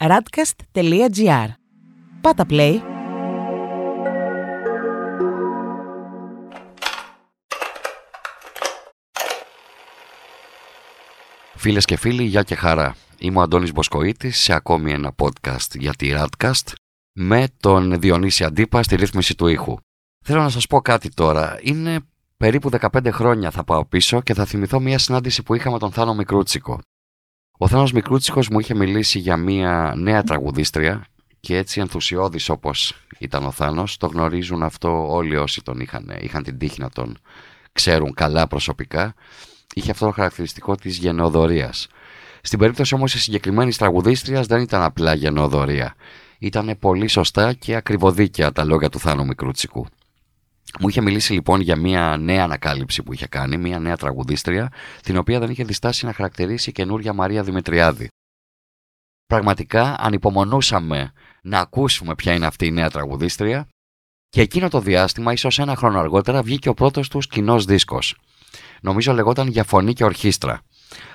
radcast.gr. Πάτα play. Φίλες και φίλοι, γεια και χαρά. Είμαι ο Αντώνης Μποσκοίτης σε ακόμη ένα podcast για τη Radcast με τον Διονύση Αντίπα στη ρύθμιση του ήχου. Θέλω να σας πω κάτι τώρα. Είναι περίπου 15 χρόνια θα πάω πίσω και θα θυμηθώ μια συνάντηση που είχα με τον Θάνο Μικρούτσικο. Ο Θάνος Μικρούτσικος μου είχε μιλήσει για μια νέα τραγουδίστρια και έτσι ενθουσιώδης όπως ήταν ο Θάνος, το γνωρίζουν αυτό όλοι όσοι τον είχαν, είχαν την τύχη να τον ξέρουν καλά προσωπικά, είχε αυτό το χαρακτηριστικό της γενεοδορίας. Στην περίπτωση όμως της συγκεκριμένης τραγουδίστριας δεν ήταν απλά γενεοδορία. Ήταν πολύ σωστά και ακριβοδίκαια τα λόγια του Θάνου Μικρούτσικου. Μου είχε μιλήσει λοιπόν για μια νέα ανακάλυψη που είχε κάνει, μια νέα τραγουδίστρια, την οποία δεν είχε διστάσει να χαρακτηρίσει καινούρια Μαρία Δημητριάδη. Πραγματικά ανυπομονούσαμε να ακούσουμε ποια είναι αυτή η νέα τραγουδίστρια και εκείνο το διάστημα, ίσως ένα χρόνο αργότερα, βγήκε ο πρώτος του κοινό δίσκος. Νομίζω λεγόταν «Για φωνή και ορχήστρα».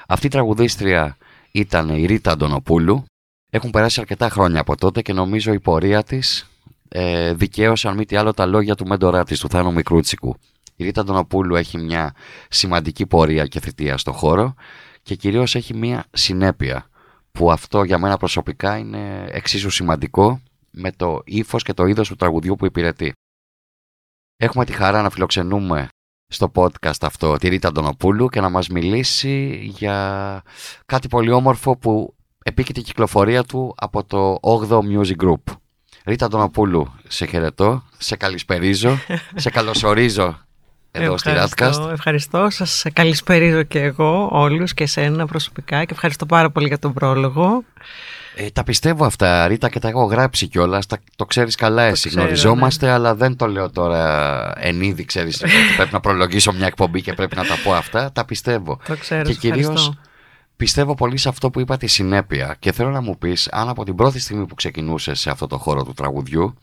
Αυτή η τραγουδίστρια ήταν η Ρίτα Αντωνοπούλου. Έχουν περάσει αρκετά χρόνια από τότε και νομίζω η πορεία της ε, δικαίωσε αν μη τι άλλο τα λόγια του μέντορά της, του Θάνου Μικρούτσικου. Η Ρίτα Αντωνοπούλου έχει μια σημαντική πορεία και θητεία στο χώρο και κυρίως έχει μια συνέπεια που αυτό για μένα προσωπικά είναι εξίσου σημαντικό με το ύφος και το είδος του τραγουδιού που υπηρετεί. Έχουμε τη χαρά να φιλοξενούμε στο podcast αυτό τη Ρίτα Αντωνοπούλου και να μας μιλήσει για κάτι πολύ όμορφο που επίκειται η κυκλοφορία του από το 8ο Music Group. Ρίτα Αντωνοπούλου, σε χαιρετώ, σε καλησπερίζω, σε καλωσορίζω εδώ στη Radcast. Ευχαριστώ, σας καλησπερίζω και εγώ όλους και εσένα προσωπικά και ευχαριστώ πάρα πολύ για τον πρόλογο. Ε, τα πιστεύω αυτά, Ρίτα, και τα έχω γράψει κιόλας. Το ξέρεις καλά, εσύ. ξέρω, Γνωριζόμαστε, αλλά δεν το λέω τώρα εν είδη. Ξέρεις πρέπει να προλογίσω μια εκπομπή και πρέπει να τα πω αυτά. Τα πιστεύω. Το ξέρω, και σε κυρίως ευχαριστώ. Πιστεύω πολύ σε αυτό που είπα τη συνέπεια. Και θέλω να μου πεις, αν από την πρώτη στιγμή που ξεκινούσες σε αυτό το χώρο του τραγουδιού,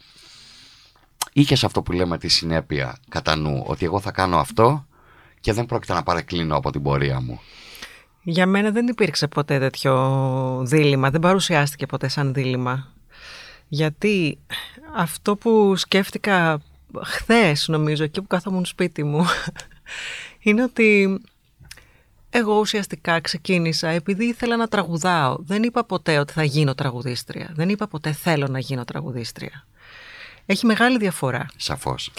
είχες αυτό που λέμε τη συνέπεια κατά νου, ότι εγώ θα κάνω αυτό και δεν πρόκειται να παρεκκλίνω από την πορεία μου; Για μένα δεν υπήρξε ποτέ τέτοιο δίλημα, δεν παρουσιάστηκε ποτέ σαν δίλημα. Γιατί αυτό που σκέφτηκα χθες νομίζω, εκεί που καθόμουν σπίτι μου, είναι ότι εγώ ουσιαστικά ξεκίνησα επειδή ήθελα να τραγουδάω. Δεν είπα ποτέ ότι θα γίνω τραγουδίστρια. Δεν είπα ποτέ θέλω να γίνω τραγουδίστρια. Έχει μεγάλη διαφορά. Σαφώς.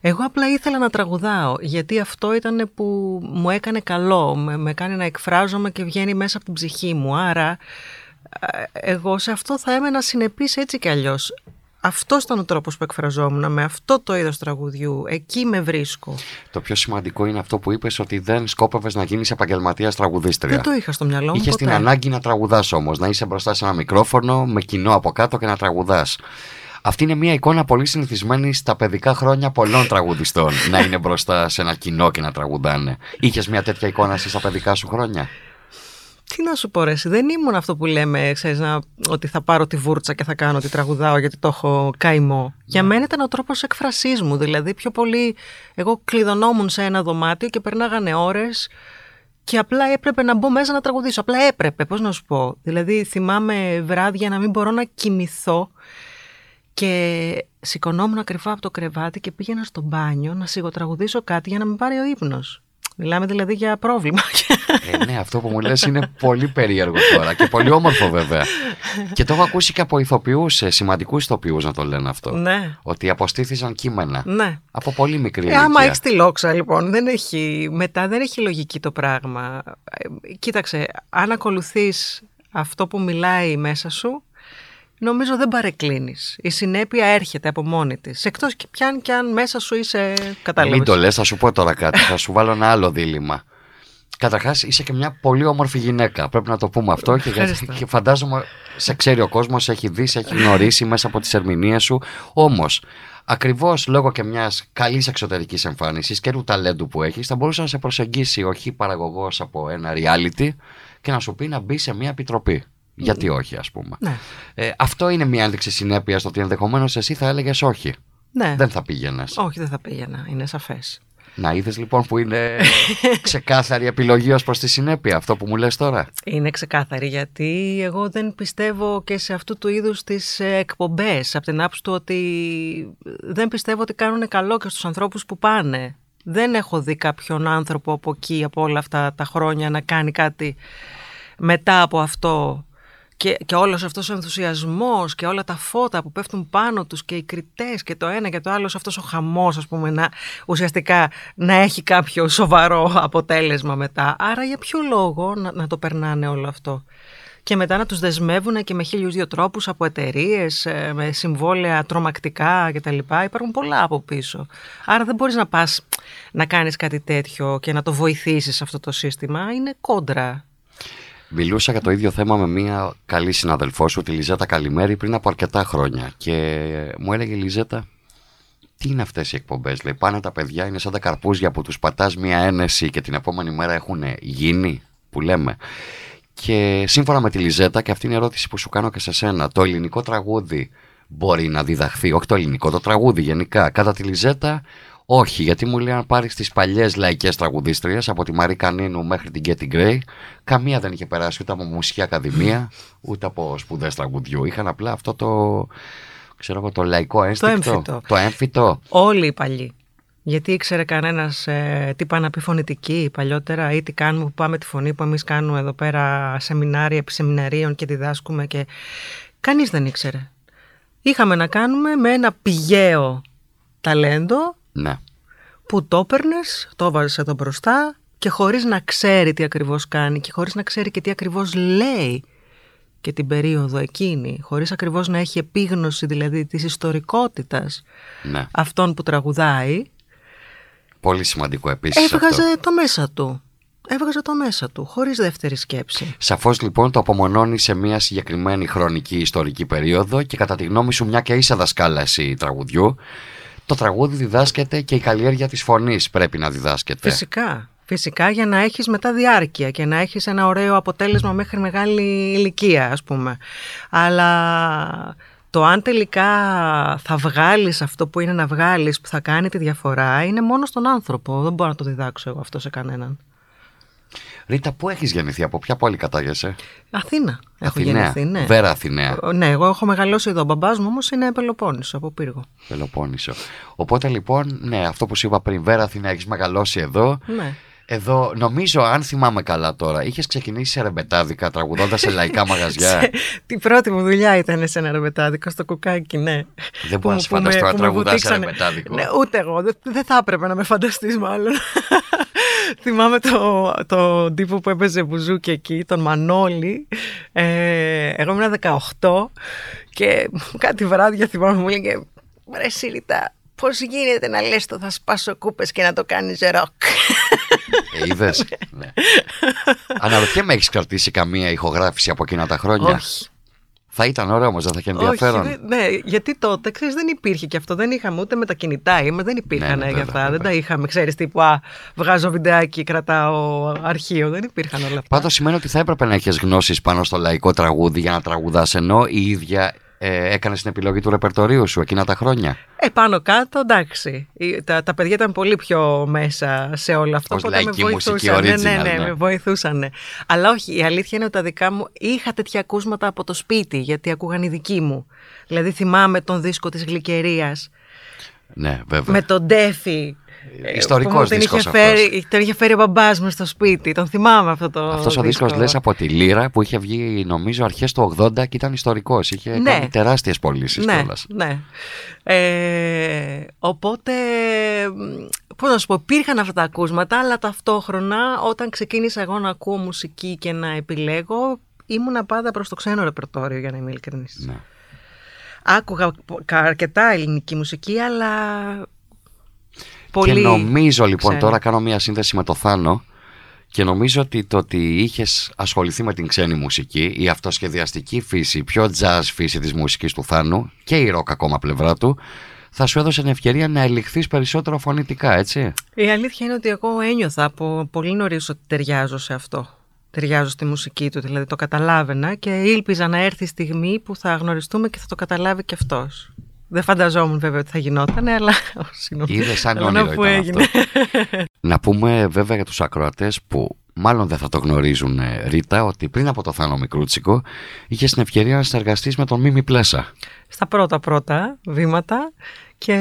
Εγώ απλά ήθελα να τραγουδάω, γιατί αυτό ήταν που μου έκανε καλό, με, με κάνει να εκφράζομαι και βγαίνει μέσα από την ψυχή μου. Άρα, ε, εγώ σε αυτό θα έμενα συνεπής έτσι κι αλλιώς. Αυτός ήταν ο τρόπος που εκφραζόμουν, με αυτό το είδος τραγουδιού. Εκεί με βρίσκω. Το πιο σημαντικό είναι αυτό που είπες ότι δεν σκόπευες να γίνεις επαγγελματίας τραγουδίστρια. Δεν το είχα στο μυαλό μου Είχες ποτέ. την ανάγκη να τραγουδάς όμως, να είσαι μπροστά σε ένα μικρόφωνο με κοινό από κάτω και να τραγουδάς. Αυτή είναι μια εικόνα πολύ συνηθισμένη στα παιδικά χρόνια πολλών τραγουδιστών. να είναι μπροστά σε ένα κοινό και να τραγουδάνε. Είχες μια τέτοια εικόνα εσύ στα παιδικά σου χρόνια; Τι να σου πω ρε, εσύ, δεν ήμουν αυτό που λέμε, ξέρεις, να, ότι θα πάρω τη βούρτσα και θα κάνω ότι τραγουδάω γιατί το έχω καημό. Για μένα ήταν ο τρόπος εκφρασής μου, δηλαδή πιο πολύ εγώ κλειδωνόμουν σε ένα δωμάτιο και περνάγανε ώρες και απλά έπρεπε να μπω μέσα να τραγουδήσω. Απλά έπρεπε, πώς να σου πω. Δηλαδή θυμάμαι βράδια να μην μπορώ να κοιμηθώ και σηκωνόμουν κρυφά από το κρεβάτι και πήγαινα στο μπάνιο να σιγοτραγουδήσω κάτι για να με πάρει ο ύπνος. Μιλάμε δηλαδή για πρόβλημα. Ε, ναι, αυτό που μου λες είναι πολύ περίεργο τώρα και πολύ όμορφο βέβαια. και το έχω ακούσει και από ηθοποιούς, σημαντικούς ηθοποιούς να το λένε αυτό. ναι, Ότι αποστήθησαν κείμενα. ναι. Από πολύ μικρή Ε, ηλικία. άμα έχεις τη λόξα, λοιπόν, δεν έχει, μετά δεν έχει λογική το πράγμα. Ε, Κοίταξε, αν ακολουθείς αυτό που μιλάει μέσα σου, νομίζω δεν παρεκκλίνεις. Η συνέπεια έρχεται από μόνη της. Εκτός και πιάνει και αν μέσα σου είσαι κατάλαβες. Μην το λες, θα σου πω τώρα κάτι. θα σου βάλω ένα άλλο δίλημα. Καταρχάς, είσαι και μια πολύ όμορφη γυναίκα. Πρέπει να το πούμε αυτό. Και, Ευχαριστώ. και φαντάζομαι σε ξέρει ο κόσμος, σε έχει δει, σε έχει γνωρίσει μέσα από τις ερμηνείες σου. Όμως, ακριβώς λόγω και μιας καλής εξωτερικής εμφάνισης και του ταλέντου που έχεις, θα μπορούσε να σε προσεγγίσει ο χι παραγωγός από ένα reality και να σου πει να μπει σε μια επιτροπή. Γιατί όχι, ας πούμε. Ναι. Ε, αυτό είναι μια ένδειξη συνέπειας στο ότι ενδεχομένως εσύ θα έλεγες όχι. Ναι. Δεν θα πήγαινες. Όχι, δεν θα πήγαινα. Είναι σαφές. Να είδες λοιπόν που είναι ξεκάθαρη επιλογή ως προς τη συνέπεια, αυτό που μου λες τώρα; Είναι ξεκάθαρη γιατί εγώ δεν πιστεύω και σε αυτού του είδους τις ε, εκπομπές από την άποψη του ότι δεν πιστεύω ότι κάνουν καλό και στους ανθρώπους που πάνε. Δεν έχω δει κάποιον άνθρωπο από εκεί από όλα αυτά τα χρόνια να κάνει κάτι μετά από αυτό και, και όλος αυτός ο ενθουσιασμός και όλα τα φώτα που πέφτουν πάνω τους και οι κριτές και το ένα και το άλλο αυτός ο χαμός ας πούμε να, ουσιαστικά να έχει κάποιο σοβαρό αποτέλεσμα μετά. Άρα για ποιο λόγο να, να το περνάνε όλο αυτό; Και μετά να τους δεσμεύουν και με χίλιους δύο τρόπους από εταιρείες, ε, με συμβόλαια τρομακτικά κτλ. Υπάρχουν πολλά από πίσω. Άρα δεν μπορείς να πας να κάνεις κάτι τέτοιο και να το βοηθήσεις αυτό το σύστημα. Είναι κόντρα. Μιλούσα για το ίδιο θέμα με μια καλή συναδελφό σου, τη Λιζέτα Καλημέρη, πριν από αρκετά χρόνια. Και μου έλεγε η Λιζέτα, τι είναι αυτές οι εκπομπές. Λέει, πάνε τα παιδιά, είναι σαν τα καρπούζια που τους πατάς μια ένεση και την επόμενη μέρα έχουν γίνει, που λέμε. Και σύμφωνα με τη Λιζέτα, και αυτή είναι η ερώτηση που σου κάνω και σε σένα, το ελληνικό τραγούδι μπορεί να διδαχθεί, όχι το ελληνικό, το τραγούδι γενικά. Κατά τη Λιζέτα, όχι, γιατί μου λέει αν πάρεις τις παλιές λαϊκές τραγουδίστριες από τη Μαρή Κανίνου μέχρι την Κέτι Γκρέι, καμία δεν είχε περάσει ούτε από μουσική ακαδημία, ούτε από σπουδές τραγουδιού. Είχαν απλά αυτό το, ξέρω εγώ, το λαϊκό ένστικτο. Το έμφυτο. Το έμφυτο. Όλοι οι παλιοί. Γιατί ήξερε κανένας ε, τι πάει να πει φωνητική παλιότερα ή τι κάνουμε που πάμε τη φωνή που εμείς κάνουμε εδώ πέρα σεμινάρια επί σεμιναρίων και διδάσκουμε και. Κανείς δεν ήξερε. Είχαμε να κάνουμε με ένα πηγαίο ταλέντο Ναι. που το έπαιρνες, το έβαζες εδώ μπροστά και χωρίς να ξέρει τι ακριβώς κάνει και χωρίς να ξέρει και τι ακριβώς λέει και την περίοδο εκείνη, χωρίς ακριβώς να έχει επίγνωση δηλαδή της ιστορικότητας ναι. αυτών που τραγουδάει, Πολύ σημαντικό επίσης. έβγαζε το μέσα του. Έβγαζε το μέσα του, χωρίς δεύτερη σκέψη. Σαφώς λοιπόν το απομονώνει σε μια συγκεκριμένη χρονική ιστορική περίοδο και κατά τη γνώμη σου, μια και είσαι δασκάλα εσύ τραγουδιού, το τραγούδι διδάσκεται και η καλλιέργεια της φωνής πρέπει να διδάσκεται. Φυσικά. Φυσικά για να έχεις μετά διάρκεια και να έχεις ένα ωραίο αποτέλεσμα μέχρι μεγάλη ηλικία ας πούμε. Αλλά το αν τελικά θα βγάλεις αυτό που είναι να βγάλεις που θα κάνει τη διαφορά είναι μόνο στον άνθρωπο. Δεν μπορώ να το διδάξω εγώ αυτό σε κανέναν. Ρίτα, πού έχεις γεννηθεί, από ποια πόλη κατάγεσαι, Αθήνα έχω Αθηναία. γεννηθεί, ναι. Βέρα Αθηναία. Ναι, εγώ έχω μεγαλώσει εδώ. Ο μπαμπάς μου όμως είναι Πελοπόννησο, από Πύργο. Πελοπόννησο. Οπότε λοιπόν, ναι, αυτό που σου είπα πριν, Βέρα Αθηναία, έχεις μεγαλώσει εδώ. Ναι. Εδώ, νομίζω, αν θυμάμαι καλά τώρα, είχες ξεκινήσει σε ρεμπετάδικα τραγουδώντας σε λαϊκά μαγαζιά. Την πρώτη μου δουλειά ήταν σε ένα ρεμπετάδικο στο κουκάκι, ναι. Δεν Που μπορώ να μου- σε που με- φανταστώ να που με τραγουδάς σε βουτήξανε. ρεμπετάδικο. Ναι, ούτε εγώ. Δεν, δεν θα έπρεπε να με φανταστείς, μάλλον. Θυμάμαι το, το τύπο που έπαιζε μπουζούκι εκεί, τον Μανώλη. Ε, εγώ ήμουν 18 και κάτι βράδια θυμάμαι μου έλεγε Ρε Σίλιτα, πώς γίνεται να λες το θα σπάσω κούπες και να το κάνεις ροκ. Ε, είδες. ναι. Αναρωτιέμαι, έχεις κρατήσει καμία ηχογράφηση από εκείνα τα χρόνια; Όχι. Θα ήταν ωραίο όμως, δεν θα είχε ενδιαφέρον. Όχι, δεν- ναι, γιατί τότε, ξέρεις, δεν υπήρχε και αυτό. Δεν είχαμε ούτε με τα κινητά, είμαι, δεν υπήρχαν Ναι, ναι, για βέβαια, αυτά. βέβαια. Δεν τα είχαμε, ξέρεις, τύπου, α, βγάζω βιντεάκι, κρατάω αρχείο. Δεν υπήρχαν όλα αυτά. Πάντως σημαίνει ότι θα έπρεπε να έχεις γνώσεις πάνω στο λαϊκό τραγούδι για να τραγουδάς ενώ η ίδια ε, έκανες την επιλογή του ρεπερτορίου σου εκείνα τα χρόνια; Ε, πάνω κάτω, εντάξει. Η- Τα, τα παιδιά ήταν πολύ πιο μέσα σε όλο αυτό. Ως οπότε με λαϊκή μουσική βοηθούσαν. Ναι, original, ναι, ναι, ναι. με βοηθούσαν. Αλλά όχι, η αλήθεια είναι ότι τα δικά μου είχα τέτοια ακούσματα από το σπίτι, γιατί ακούγαν οι δικοί μου. Δηλαδή θυμάμαι τον δίσκο της Γλυκερίας Ναι, βέβαια. με τον Ντέφι. Ε, Ιστορικός που μου την δίσκος είχε αυτός. φέρει, Τον είχε φέρει ο μπαμπάς μου στο σπίτι. Τον θυμάμαι αυτό το Αυτός ο δίσκο δίσκος. λες από τη Λύρα που είχε βγει νομίζω αρχές του 80 και ήταν ιστορικός. Είχε Ναι. κάνει τεράστιες πωλήσεις ναι, κιόλας. ναι. Ε, οπότε, μ, πώς να σου πω, υπήρχαν αυτά τα ακούσματα, αλλά ταυτόχρονα όταν ξεκίνησα εγώ να ακούω μουσική και να επιλέγω, ήμουνα πάντα προς το ξένο ρεπερτόριο, για να είμαι ειλικρινής. Ναι. Άκουγα πο- κα- αρκετά ελληνική μουσική, αλλά πολύ Και νομίζω λοιπόν ξένη. τώρα κάνω μια σύνδεση με το Θάνο και νομίζω ότι το ότι είχες ασχοληθεί με την ξένη μουσική, η αυτοσχεδιαστική φύση, η πιο jazz φύση της μουσικής του Θάνου και η ροκ ακόμα πλευρά του, θα σου έδωσε την ευκαιρία να ελιχθείς περισσότερο φωνητικά, έτσι. Η αλήθεια είναι ότι εγώ ένιωθα από πολύ νωρίς ότι ταιριάζω σε αυτό. Ταιριάζω στη μουσική του, δηλαδή το καταλάβαινα και ήλπιζα να έρθει η στιγμή που θα γνωριστούμε και θα το καταλάβει και αυτός. Δεν φανταζόμουν βέβαια ότι θα γινόταν, αλλά. Συγγνώμη. Είδες σαν Αλλά όνειρο αφού ήταν έγινε. αυτό. Να πούμε βέβαια για τους ακροατές που μάλλον δεν θα το γνωρίζουν ε, Ρίτα ότι πριν από το Θάνο Μικρούτσικο είχε την ευκαιρία να συνεργαστείς με τον Μίμη Πλέσα. Στα πρώτα πρώτα βήματα και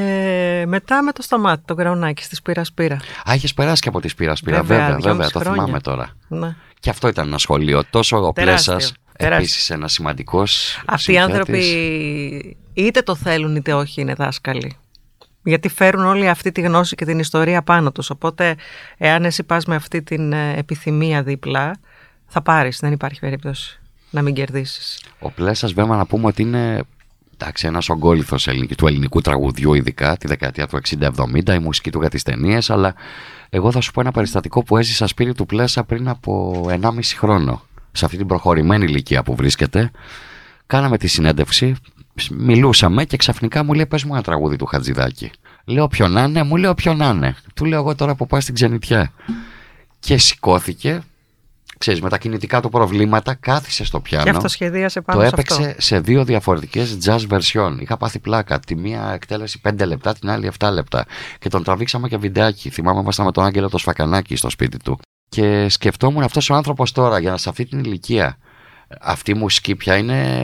μετά με το σταμάτη, το γραουνάκι στη Σπύρα Σπύρα. Α, είχες περάσει και από τη Σπύρα Σπύρα, Βέβαια, βέβαια, βέβαια, δυόμιση το χρόνια. θυμάμαι τώρα. Ναι. Και αυτό ήταν ένα σχολείο. Τόσο ο Τεράστιο, Πλέσας, τεράστιο. επίσης ένας σημαντικός Αυτοί οι άνθρωποι είτε το θέλουν είτε όχι είναι δάσκαλοι. Γιατί φέρουν όλη αυτή τη γνώση και την ιστορία πάνω τους. Οπότε, εάν εσύ πας με αυτή την ε, επιθυμία δίπλα, θα πάρεις. Δεν υπάρχει περίπτωση να μην κερδίσεις. Ο Πλέσας βέβαια να πούμε ότι είναι εντάξει, ένας ογκόλυθος ελληνική- του ελληνικού τραγουδιού ειδικά τη δεκαετία του 60-70, η μουσική του για τις ταινίες, αλλά εγώ θα σου πω ένα περιστατικό που έζησα σπίτι του Πλέσα πριν από 1,5 χρόνο. Σε αυτή την προχωρημένη ηλικία που βρίσκεται, κάναμε τη συνέντευξη, μιλούσαμε και ξαφνικά μου λέει πες μου ένα τραγούδι του Χατζηδάκη. Λέω ποιον να είναι, μου λέει όποιον να είναι. Του λέω εγώ τώρα που πάω στην ξενιτιά. Και σηκώθηκε, ξέρεις, με τα κινητικά του προβλήματα, κάθισε στο πιάνο. Και αυτό σχεδίασε πάνω Το σε έπαιξε αυτό. σε δύο διαφορετικές jazz version. Είχα πάθει πλάκα. Τη μία εκτέλεση 5 λεπτά, την άλλη 7 λεπτά. Και τον τραβήξαμε και βιντεάκι. Θυμάμαι, ήμασταν με τον Άγγελο το Σφακανάκι στο σπίτι του. Και σκεφτόμουν αυτός ο άνθρωπος τώρα, για να σε αυτή την ηλικία, αυτή η μουσική πια είναι.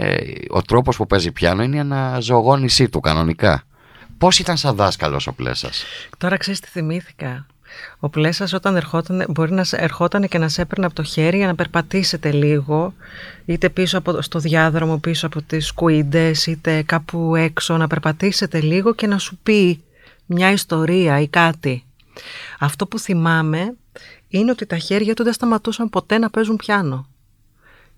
Ο τρόπος που παίζει πιάνο είναι η αναζωογόνησή του κανονικά. Πώς ήταν σαν δάσκαλος ο Πλέσας; Τώρα ξέρεις τι θυμήθηκα. Ο Πλέσας όταν ερχόταν, μπορεί να σε- ερχόταν και να σε έπαιρνε από το χέρι για να περπατήσετε λίγο, είτε πίσω από, στο διάδρομο, πίσω από τις κουίντες, είτε κάπου έξω, να περπατήσετε λίγο και να σου πει μια ιστορία ή κάτι. Αυτό που θυμάμαι είναι ότι τα χέρια του δεν σταματούσαν ποτέ να παίζουν πιάνο.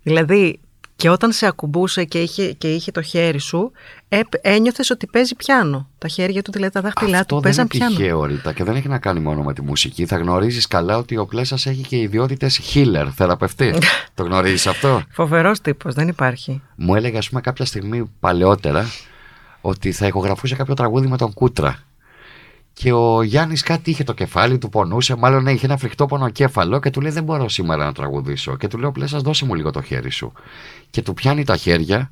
Δηλαδή, και όταν σε ακουμπούσε και είχε, και είχε το χέρι σου, έπ- ένιωθες ότι παίζει πιάνο. Τα χέρια του, δηλαδή τα δάχτυλά Αυτό του δεν παίζαν είναι πιάνο. τυχαίο, Ρίτα, και δεν έχει να κάνει μόνο με τη μουσική. Θα γνωρίζεις καλά ότι ο Πλέσας έχει και ιδιότητες healer, θεραπευτή. το γνωρίζεις αυτό; Φοβερός τύπος, δεν υπάρχει. Μου έλεγε, ας πούμε, κάποια στιγμή παλαιότερα ότι θα ηχογραφούσε κάποιο τραγούδι με τον Κούτρα. Και ο Γιάννης κάτι είχε το κεφάλι του, πονούσε. Μάλλον είχε ένα φρικτό πονοκέφαλο και του λέει: Δεν μπορώ σήμερα να τραγουδήσω. Και του λέω: Πλέσα, δώσε μου λίγο το χέρι σου. Και του πιάνει τα χέρια,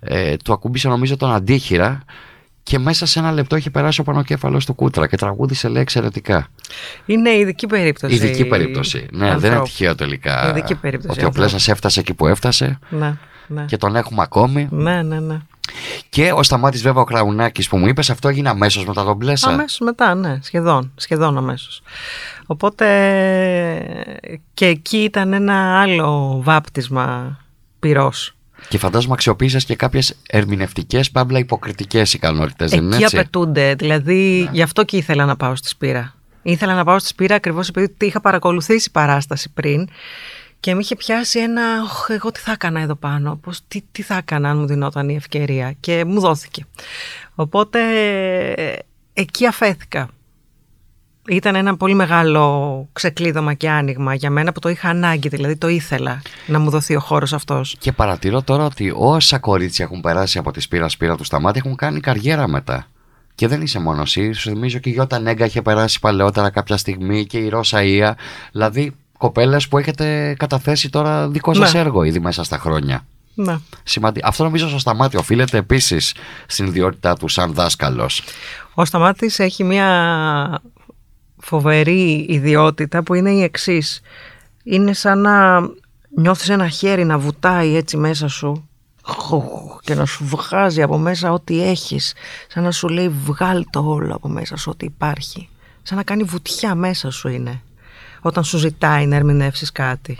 ε, του ακούμπησε νομίζω τον αντίχειρα και μέσα σε ένα λεπτό είχε περάσει ο πονοκέφαλος του Κούτρα και τραγούδισε λέει εξαιρετικά. Είναι ειδική περίπτωση. Ειδική περίπτωση. Ναι, δεν είναι ανθρώπου. τυχαίο τελικά. Ειδική περίπτωση Ότι ο ανθρώπου. Πλέσας έφτασε εκεί που έφτασε Ναι, ναι. και τον έχουμε ακόμη. Ναι, ναι, ναι. Και ο Σταμάτης, βέβαια, ο Κραουνάκης που μου είπες, αυτό έγινε αμέσως μετά τον Πλέσα. Αμέσως μετά, ναι, σχεδόν, σχεδόν αμέσως. Οπότε και εκεί ήταν ένα άλλο βάπτισμα πυρός. Και φαντάζομαι αξιοποίησες και κάποιες ερμηνευτικές, παύλα υποκριτικές ικανότητε, δεν είναι Εκεί έτσι; απαιτούνται, δηλαδή γι' αυτό και ήθελα να πάω στη Σπύρα. Ήθελα να πάω στη Σπύρα ακριβώς επειδή τη είχα παρακολουθήσει παράσταση πριν και με είχε πιάσει ένα, «Οχ, εγώ τι θα έκανα εδώ πάνω, πώς, τι, τι θα έκανα αν μου δινόταν η ευκαιρία και μου δόθηκε. Οπότε ε, εκεί αφέθηκα. Ήταν ένα πολύ μεγάλο ξεκλείδωμα και άνοιγμα για μένα που το είχα ανάγκη, δηλαδή το ήθελα να μου δοθεί ο χώρος αυτός. Και παρατηρώ τώρα ότι όσα κορίτσια έχουν περάσει από τη σπήρα σπήρα τους Σταμάτη έχουν κάνει καριέρα μετά. Και δεν είσαι μόνος εσύ. Σου θυμίζω και η Γιώτα Νέγκα είχε περάσει παλαιότερα κάποια στιγμή και η Ρώσα Ία. Δηλαδή κοπέλες που έχετε καταθέσει τώρα δικό σας Ναι. έργο ήδη μέσα στα χρόνια. Ναι. Σημαντι... Αυτό νομίζω στο Σταμάτη οφείλεται επίσης στην ιδιότητά του σαν δάσκαλος. Ο Σταμάτης έχει μια φοβερή ιδιότητα που είναι η εξής. Είναι σαν να νιώθεις ένα χέρι να βουτάει έτσι μέσα σου και να σου βγάζει από μέσα ό,τι έχεις. Σαν να σου λέει βγάλ το όλο από μέσα σου ό,τι υπάρχει. Σαν να κάνει βουτιά μέσα σου είναι. Όταν σου ζητάει να ερμηνεύσεις κάτι.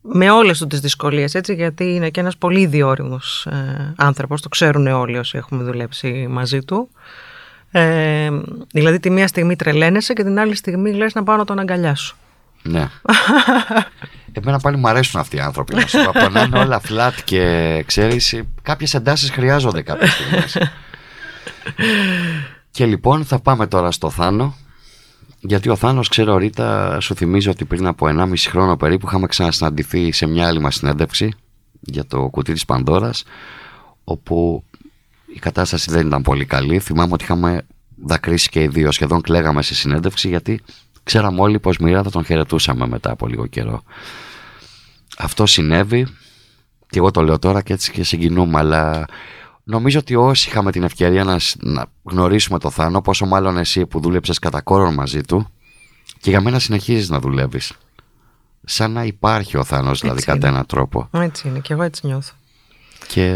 Με όλες του τις δυσκολίες έτσι γιατί είναι και ένας πολύ διόρυμος ε, άνθρωπος. Το ξέρουν όλοι όσοι έχουμε δουλέψει μαζί του. Ε, δηλαδή τη μία στιγμή τρελαίνεσαι και την άλλη στιγμή λες να πάω να τον αγκαλιάσω. Ναι. Εμένα πάλι μου αρέσουν αυτοί οι άνθρωποι. Να σου πω. Από το να είναι όλα flat και ξέρεις, κάποιες εντάσεις χρειάζονται κάποιες στιγμές. και λοιπόν θα πάμε τώρα στο Θάνο. Γιατί ο Θάνος, ξέρω Ρίτα, σου θυμίζω ότι πριν από 1,5 χρόνο περίπου είχαμε ξανασυναντηθεί σε μια άλλη μας συνέντευξη για το κουτί της Πανδώρας όπου η κατάσταση δεν ήταν πολύ καλή. Θυμάμαι ότι είχαμε δακρύσει και οι δύο, σχεδόν κλαίγαμε στη συνέντευξη γιατί ξέραμε όλοι πως μοιρά θα τον χαιρετούσαμε μετά από λίγο καιρό. Αυτό συνέβη και εγώ το λέω τώρα και έτσι και συγκινούμε, αλλά Νομίζω ότι όσοι είχαμε την ευκαιρία να, σ- να γνωρίσουμε το Θάνο, πόσο μάλλον εσύ που δούλεψες κατά κόρον μαζί του και για μένα συνεχίζεις να δουλεύεις. Σαν να υπάρχει ο Θάνος, δηλαδή Έτσι κατά είναι. έναν τρόπο. Έτσι είναι και εγώ έτσι νιώθω. Και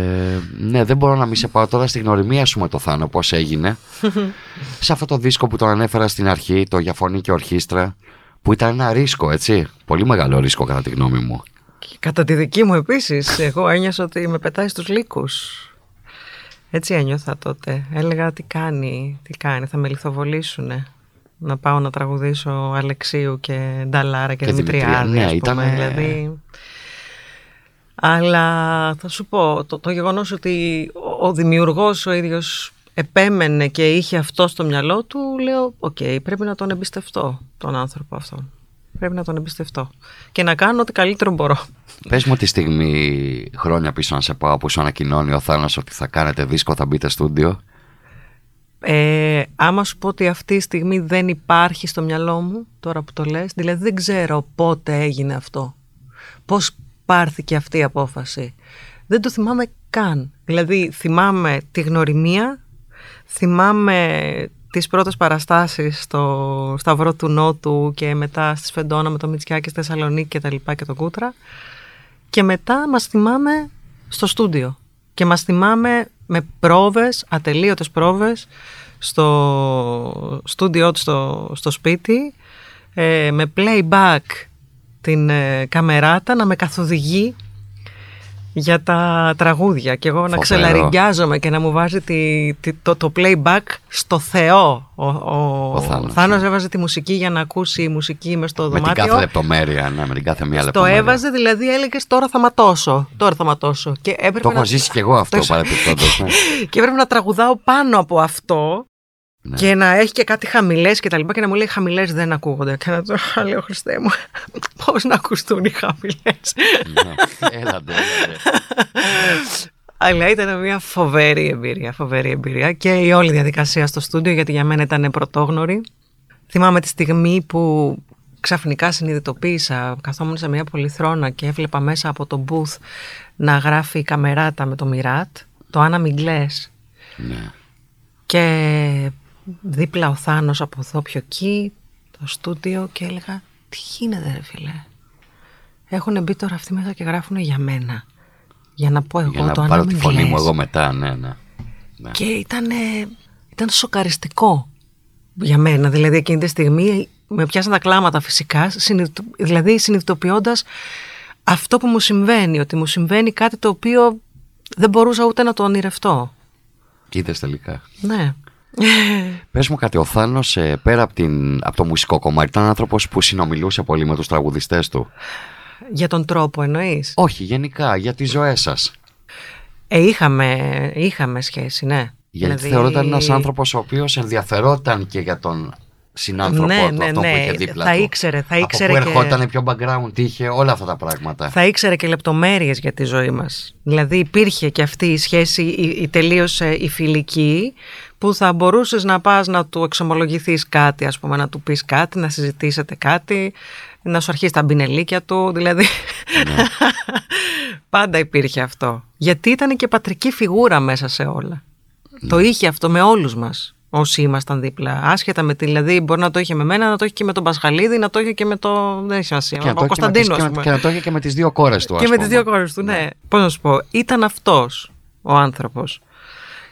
ναι, δεν μπορώ να μην σε πάω τώρα στη γνωριμία σου με το Θάνο, πώς έγινε. σε αυτό το δίσκο που τον ανέφερα στην αρχή, το για φωνή και ορχήστρα, που ήταν ένα ρίσκο, έτσι. Πολύ μεγάλο ρίσκο κατά τη γνώμη μου. Και κατά τη δική μου επίσης, εγώ ένιωσα ότι με πετάει στους λύκους. Έτσι ένιωθα τότε. Έλεγα τι κάνει, τι κάνει, θα με λιθοβολήσουνε. Να πάω να τραγουδήσω Αλεξίου και Νταλάρα και, Και Δημητριάδη, Δημητρία, ναι, ας πούμε, ήτανε- δηλαδή... Αλλά θα σου πω, το, το γεγονός ότι ο, ο δημιουργός ο ίδιος επέμενε και είχε αυτό στο μυαλό του, λέω, οκ, πρέπει να τον εμπιστευτώ, τον άνθρωπο αυτόν. Πρέπει να τον εμπιστευτώ. Και να κάνω ό,τι καλύτερο μπορώ. Πες μου τη στιγμή χρόνια πίσω να σε πάω που σου ανακοινώνει ο Θάνος ότι θα κάνετε δίσκο, θα μπείτε στούντιο. Ε, άμα σου πω ότι αυτή τη στιγμή δεν υπάρχει στο μυαλό μου, τώρα που το λες, δηλαδή δεν ξέρω πότε έγινε αυτό. Πώς πάρθηκε αυτή η απόφαση. Δεν το θυμάμαι καν. Δηλαδή θυμάμαι τη γνωριμία, θυμάμαι τις πρώτες παραστάσεις στο Σταυρό του Νότου και μετά στη Σφεντόνα με το Μητσιάκη στη Θεσσαλονίκη και τα λοιπά και το Κούτρα. Και μετά μας θυμάμαι στο στούντιο. Και μας θυμάμαι με πρόβες, ατελείωτες πρόβες, στο στούντιό του στο, στο σπίτι, ε, με playback την ε, καμεράτα να με καθοδηγεί για τα τραγούδια και εγώ να Φοβερό. ξελαριγκιάζομαι και να μου βάζει τη, τη- το, το playback στο Θεό. Ο, ο, Ο Θάνος, Θάνος ναι. έβαζε τη μουσική για να ακούσει η μουσική μες στο Με την δωμάτιο. κάθε λεπτομέρεια, ναι, με την κάθε μία Το λεπτομέρεια. έβαζε, δηλαδή έλεγε τώρα θα ματώσω. Τώρα θα ματώσω. Και έπρεπε, Το έχω να... ζήσει κι εγώ αυτό Το έχεις- παρεπιπτόντως. Ναι. και έπρεπε να τραγουδάω πάνω από αυτό Ναι. και να έχει και κάτι χαμηλές και τα λοιπά και να μου λέει χαμηλές δεν ακούγονται. Και να το λέω Χριστέ μου, πώς να ακουστούν οι χαμηλές. Ναι. Έλατε, έλατε. Αλλά ήταν μια φοβερή εμπειρία, φοβερή εμπειρία και η όλη διαδικασία στο στούντιο γιατί για μένα ήταν πρωτόγνωρη. Θυμάμαι τη στιγμή που ξαφνικά συνειδητοποίησα, καθόμουν σε μια πολυθρόνα και έβλεπα μέσα από το booth να γράφει η καμεράτα με το Μιράτ, το Άννα Μιγκλές Ναι. και δίπλα ο Θάνος από εδώ πιο εκεί, το στούντιο και έλεγα τι γίνεται ρε φίλε; Έχουν μπει τώρα αυτοί μέσα και γράφουν για μένα. Για να πω εγώ Για να το πάρω Άννα τη φωνή μου Μιγκλές. εγώ μετά, ναι, ναι. ναι. Και ήταν, ήταν σοκαριστικό για μένα. Δηλαδή εκείνη τη στιγμή με πιάσαν τα κλάματα φυσικά, συνειδητο- δηλαδή συνειδητοποιώντας αυτό που μου συμβαίνει, ότι μου συμβαίνει κάτι το οποίο δεν μπορούσα ούτε να το ονειρευτώ. Και είδες τελικά. Ναι. Πες μου κάτι, ο Θάνος ε, πέρα από, την, από το μουσικό κομμάτι ήταν άνθρωπος που συνομιλούσε πολύ με τους τραγουδιστές του; Για τον τρόπο εννοείς; Όχι, γενικά, για τις ζωές σας. Ε, είχαμε, είχαμε σχέση, ναι. Γιατί Δηλαδή- θεωρούταν ένας άνθρωπος ο οποίος ενδιαφερόταν και για τον συνάνθρωπό Ναι, του, ναι, αυτό ναι. που είχε δίπλα Θα του. ήξερε, θα Από ήξερε πού και- ερχόταν, ποιο background είχε, όλα αυτά τα πράγματα. θα ήξερε και λεπτομέρειες για τη ζωή μας. Δηλαδή υπήρχε και αυτή η σχέση, η, η τελείως ε, η φιλική, που θα μπορούσες να πας να του εξομολογηθείς κάτι, ας πούμε, να του πεις κάτι, να συζητήσετε κάτι, να σου αρχίσει τα μπινελίκια του, δηλαδή Ναι. πάντα υπήρχε αυτό. Γιατί ήταν και πατρική φιγούρα μέσα σε όλα. Ναι. Το είχε αυτό με όλους μας. Όσοι ήμασταν δίπλα. Άσχετα με τη, δηλαδή, μπορεί να το είχε με μένα, να το είχε και με τον Πασχαλίδη, να το είχε και με το. Δεν έχει σημασία. Και να ο το είχε και με τις- Κωνσταντίνο, και ας με- πούμε. και να το είχε και με τις δύο κόρες του, ας Και με πούμε. τις δύο κόρες του, ναι. Πώς να σου πω, ήταν αυτός ο άνθρωπος.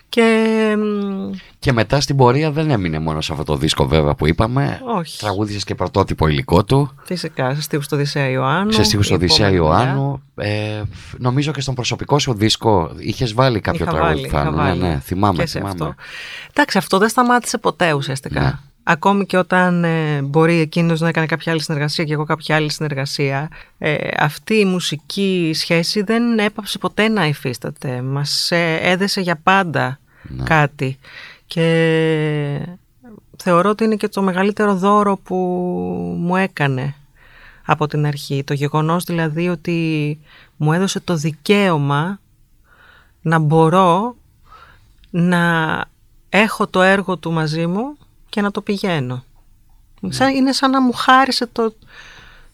Και μ, Και μετά στην πορεία δεν έμεινε μόνο σε αυτό το δίσκο βέβαια που είπαμε. όχι, Τραγούδισες και πρωτότυπο υλικό του. φυσικά, σε στίχους του Οδυσσέα Ιωάννου. σε στίχους του η Οδυσσέα επόμενη δουλειά. Ιωάννου. Ε, νομίζω και στον προσωπικό σου δίσκο είχες βάλει κάποιο Είχα τραγούδι βάλει, Θάνο. είχα Ναι, βάλει. ναι, θυμάμαι, και σε θυμάμαι. αυτό. Εντάξει, αυτό δεν σταμάτησε ποτέ ουσιαστικά. Ναι. Ακόμη και όταν ε, μπορεί εκείνος να έκανε κάποια άλλη συνεργασία και εγώ κάποια άλλη συνεργασία, ε, αυτή η μουσική σχέση δεν έπαψε ποτέ να υφίσταται. Μας ε, έδεσε για πάντα Ναι. κάτι. Και θεωρώ ότι είναι και το μεγαλύτερο δώρο που μου έκανε από την αρχή. Το γεγονός δηλαδή ότι μου έδωσε το δικαίωμα να μπορώ να έχω το έργο του μαζί μου και να το πηγαίνω. Σαν, είναι σαν να μου χάρισε το,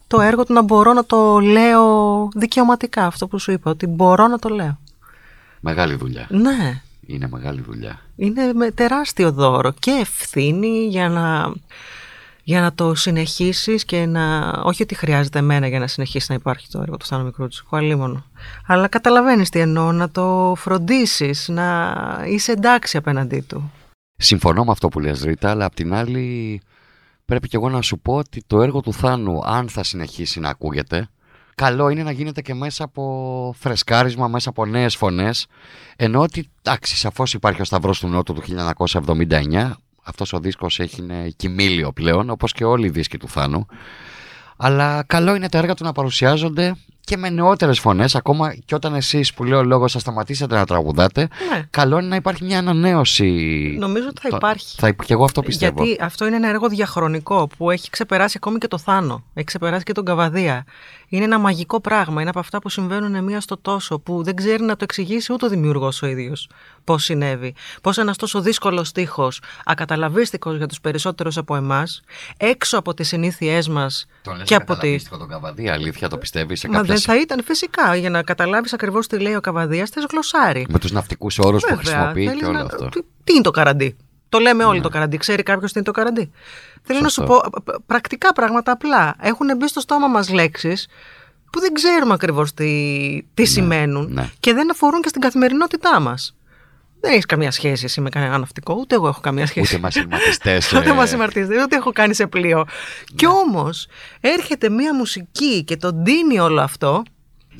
το έργο του να μπορώ να το λέω δικαιωματικά αυτό που σου είπα, ότι μπορώ να το λέω. Μεγάλη δουλειά. Ναι, Είναι μεγάλη δουλειά. Είναι με τεράστιο δώρο και ευθύνη για να, για να το συνεχίσεις και να... Όχι ότι χρειάζεται εμένα για να συνεχίσει να υπάρχει το έργο του Θάνο Μικρούτσικου, αλλήμωνο. Αλλά καταλαβαίνεις τι εννοώ, να το φροντίσεις, να είσαι εντάξει απέναντί του. Συμφωνώ με αυτό που λες Ρίτα, αλλά απ' την άλλη πρέπει και εγώ να σου πω ότι το έργο του Θάνου, αν θα συνεχίσει να ακούγεται, καλό είναι να γίνεται και μέσα από φρεσκάρισμα, μέσα από νέες φωνές, ενώ ότι, εντάξει, σαφώς υπάρχει ο Σταυρός του Νότου του 1979, αυτός ο δίσκος έχει είναι κοιμήλιο πλέον, όπως και όλοι οι δίσκοι του Θάνου, αλλά καλό είναι τα έργα του να παρουσιάζονται και με νεότερες φωνές, ακόμα και όταν εσείς που λέω λόγο θα σταματήσετε να τραγουδάτε, Ναι. καλό είναι να υπάρχει μια ανανέωση. Νομίζω ότι θα Το- υπάρχει. Θα, και εγώ αυτό πιστεύω. Γιατί αυτό είναι ένα έργο διαχρονικό που έχει ξεπεράσει ακόμη και το Θάνο. Έχει ξεπεράσει και τον Καβαδία. Είναι ένα μαγικό πράγμα. Είναι από αυτά που συμβαίνουν μία στο τόσο, που δεν ξέρει να το εξηγήσει ούτε ο δημιουργός ο ίδιος πώς συνέβη. Πώς ένας τόσο δύσκολος στίχος, ακαταλαβίστικος για τους περισσότερους από εμάς, έξω από τις συνήθειές μας Τον λες και από τη. καταλαβίστικο τον Καβαδία, αλήθεια το πιστεύεις σε Μα κάποια. δεν θα ήταν φυσικά για να καταλάβεις ακριβώς τι λέει ο Καβαδίας, θες γλωσσάρι. Με τους ναυτικούς όρους που Βέβαια, χρησιμοποιεί θέλεις και όλο να- αυτό. Τι, τι είναι το καραντί; Το λέμε όλοι το καραντί. Ξέρει κάποιος τι είναι το καραντί; Θέλω να σου πω Σωστό. π- π- πρακτικά πράγματα απλά. Έχουν μπει στο στόμα μας λέξεις που δεν ξέρουμε ακριβώς τι, τι σημαίνουν ναι. και δεν αφορούν και στην καθημερινότητά μας. Δεν έχεις καμία σχέση εσύ με κανένα ναυτικό, ούτε εγώ έχω καμία σχέση. Ούτε μαθηματιστέ. Ούτε μας συμμαρτίζεται, ούτε έχω κάνει σε πλοίο. Κι όμως έρχεται μία μουσική και τον δίνει όλο αυτό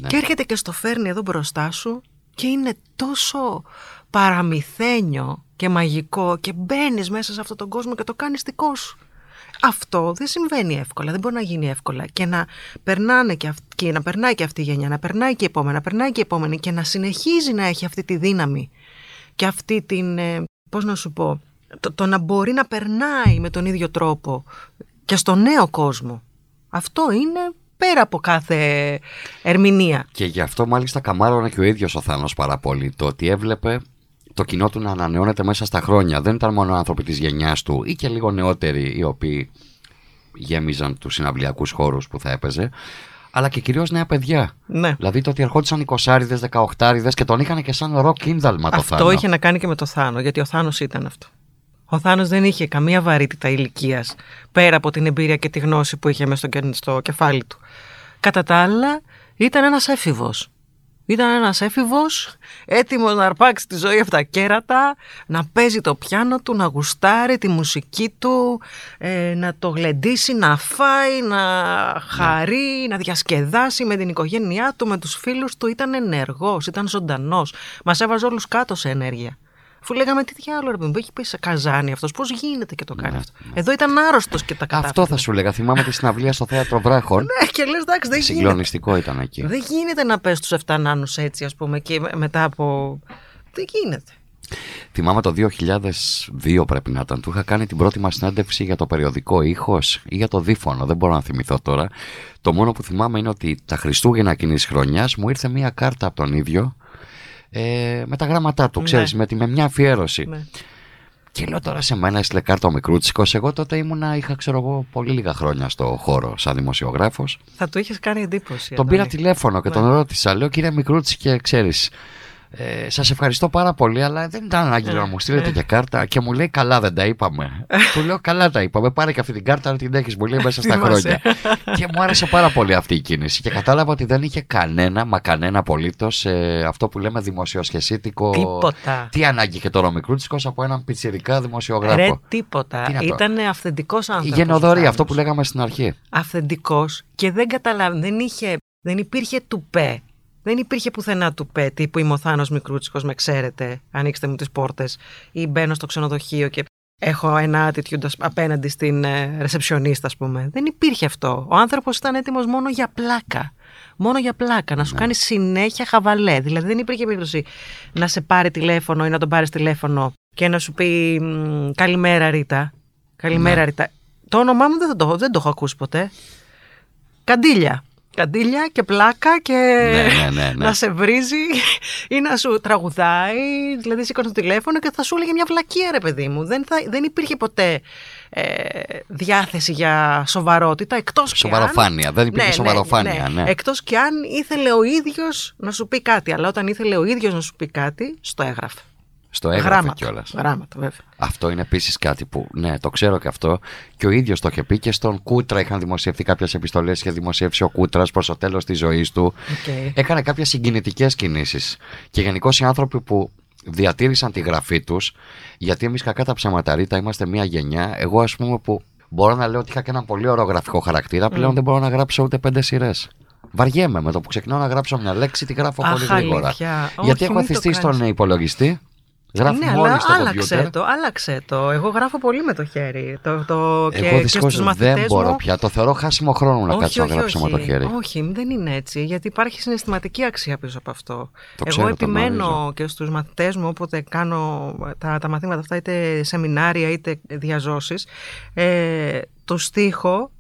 Ναι. και έρχεται και στο φέρνει εδώ μπροστά σου και είναι τόσο παραμυθένιο και μαγικό και μπαίνεις μέσα σε αυτόν τον κόσμο και το κάνεις δικό σου. Αυτό δεν συμβαίνει εύκολα, δεν μπορεί να γίνει εύκολα και να, περνάνε και, αυ- και να περνάει και αυτή η γενιά, να περνάει και η επόμενη, να περνάει και η επόμενη και να συνεχίζει να έχει αυτή τη δύναμη και αυτή την, ε, πώς να σου πω, το, το να μπορεί να περνάει με τον ίδιο τρόπο και στο νέο κόσμο. Αυτό είναι πέρα από κάθε ερμηνεία. Και γι' αυτό μάλιστα καμάρωνε και ο ίδιος ο Θάνος πάρα πολύ. Το ότι έβλεπε το κοινό του να ανανεώνεται μέσα στα χρόνια. Δεν ήταν μόνο άνθρωποι της γενιάς του ή και λίγο νεότεροι οι οποίοι γέμιζαν τους συναυλιακούς χώρους που θα έπαιζε, αλλά και κυρίως νέα παιδιά. Ναι. Δηλαδή το ότι ερχόντουσαν 20 18 και τον είχαν και σαν ροκ ίνδαλμα το αυτό Θάνο. είχε να κάνει και με το Θάνο, γιατί ο Θάνος ήταν αυτό. Ο Θάνος δεν είχε καμία βαρύτητα ηλικίας πέρα από την εμπειρία και τη γνώση που είχε μέσα στο, κε- στο κεφάλι του. Κατά τα άλλα, ήταν ένας έφηβος. Ήταν ένας έφηβος έτοιμος να αρπάξει τη ζωή από τα κέρατα, να παίζει το πιάνο του, να γουστάρει τη μουσική του, ε, να το γλεντήσει, να φάει, να χαρεί, να διασκεδάσει με την οικογένειά του, με τους φίλους του. Ήταν ενεργός, ήταν ζωντανός. Μας έβαζε όλους κάτω σε ενέργεια. Αφού λέγαμε τι διάλογο, ρε παιδί μου, έχει πει σε καζάνι αυτός, πώς γίνεται και το κάνει αυτό. Εδώ ήταν άρρωστος και τα κατάφερε. Αυτό θα σου λέγα. Θυμάμαι τη συναυλία στο θέατρο Βράχων. Ναι, και λες, εντάξει, δεν γίνεται. Συγκλονιστικό ήταν εκεί. Δεν γίνεται να πες τους 7 νάνους έτσι, ας πούμε, και μετά από... Δεν γίνεται. Θυμάμαι το 2002 πρέπει να ήταν. Του είχα κάνει την πρώτη μας συνέντευξη για το περιοδικό ήχος ή για το δίφωνο. Δεν μπορώ να θυμηθώ τώρα. Το μόνο που θυμάμαι είναι ότι τα Χριστούγεννα εκείνης τη χρονιάς μου ήρθε μία κάρτα από τον ίδιο ε, με τα γράμματά του, Ναι. ξέρεις, με, τη- με μια αφιέρωση. Ναι. Και λέω τώρα σε μένα έστειλε κάρτα ο Μικρούτσικος. Εγώ τότε ήμουνα, είχα ξέρω εγώ πολύ λίγα χρόνια στο χώρο σαν δημοσιογράφος. Θα του είχες κάνει εντύπωση. Τον Αντώνη. πήρα τηλέφωνο και Ναι. τον ρώτησα. Λέω κύριε Μικρούτσικε, ξέρεις, ε, σας ευχαριστώ πάρα πολύ, αλλά δεν ήταν ανάγκη Ε, να μου στείλετε ε. και κάρτα. Και μου λέει καλά δεν τα είπαμε. Του λέω καλά τα είπαμε. Πάρε και αυτή την κάρτα να την έχεις μου λέει μέσα στα Θυμάσαι. χρόνια. και μου άρεσε πάρα πολύ αυτή η κίνηση. Και κατάλαβα ότι δεν είχε κανένα, μα κανένα απολύτως αυτό που λέμε δημοσιοσχεσίτικο. Τίποτα. Τι ανάγκη είχε τώρα ο Μικρούτσικος από έναν πιτσιρικά δημοσιογράφο; Ρε, τίποτα. Τι να το- Ήταν αυθεντικός η άνθρωπος. γενοδορία, ο αυτό που Θάνος. λέγαμε στην αρχή. Αυθεντικός και δεν καταλάβει, δεν είχε, δεν υπήρχε τουπέ. Δεν υπήρχε πουθενά τουπέ, τύπου είμαι ο Θάνος Μικρούτσικος, με ξέρετε, ανοίξτε μου τις πόρτες ή μπαίνω στο ξενοδοχείο και έχω ένα attitude ας- απέναντι στην ε, ρεσεψιονίστα, ας πούμε. Δεν υπήρχε αυτό. Ο άνθρωπος ήταν έτοιμος μόνο για πλάκα. Μόνο για πλάκα, να σου κάνει συνέχεια χαβαλέ. Δηλαδή δεν υπήρχε περίπτωση να σε πάρει τηλέφωνο ή να τον πάρεις τηλέφωνο και να σου πει «Μ, Καλημέρα Ρίτα. Καλημέρα Ναι. Ρίτα. Το όνομά μου δεν το, δεν το έχω ακούσει ποτέ. Καντήλια. Καντήλια και πλάκα και Ναι, ναι, ναι, ναι. να σε βρίζει ή να σου τραγουδάει. Δηλαδή σήκωνε το τηλέφωνο και θα σου έλεγε μια βλακεία ρε παιδί μου. Δεν, θα, δεν υπήρχε ποτέ ε, διάθεση για σοβαρότητα εκτός και αν... Σοβαροφάνεια. Δεν υπήρχε σοβαροφάνεια, ναι. Εκτός και αν ήθελε ο ίδιος να σου πει κάτι. Αλλά όταν ήθελε ο ίδιος να σου πει κάτι, στο έγραφε. Στο έγραφε Γράμματα. κιόλας. Γράμματα, βέβαια. Αυτό είναι επίσης κάτι που, ναι, το ξέρω και αυτό. Και ο ίδιος το είχε πει και στον Κούτρα είχαν δημοσιευθεί κάποιες επιστολές. Είχε δημοσιεύσει ο Κούτρας προς το τέλος της ζωής του. Οκ. Έκανε κάποιες συγκινητικές κινήσεις. Και γενικώς οι άνθρωποι που διατήρησαν τη γραφή τους, γιατί εμείς κακά τα ψέματα Ρίτα είμαστε μια γενιά. Εγώ, ας πούμε, που μπορώ να λέω ότι είχα και έναν πολύ ωραίο γραφικό χαρακτήρα, πλέον δεν μπορώ να γράψω ούτε πέντε σειρές. Βαριέμαι με το που ξεκινάω να γράψω μια λέξη, τη γράφω Αχ, πολύ γρήγορα. αλήθεια. Γιατί Όχι, έχω μην το εθιστεί κάνεις. στον υπολογιστή, γράφω ναι, μόλις αλλά στο άλλαξε κομπιούτερ. το, άλλαξε το. Εγώ γράφω πολύ με το χέρι. Το, το, και, Εγώ και δυστυχώς στους μαθητές δεν μπορώ μου, πια. Το θεωρώ χάσιμο χρόνο να όχι, κάτσω όχι, να γράψω όχι, με το χέρι. Όχι, δεν είναι έτσι, γιατί υπάρχει συναισθηματική αξία πίσω από αυτό. Το Εγώ ξέρω, το επιμένω γνωρίζω. και στους μαθητές μου, όποτε κάνω τα, τα μαθήματα αυτά, είτε σεμινάρια είτε διαζώσεις, ε, το στίχο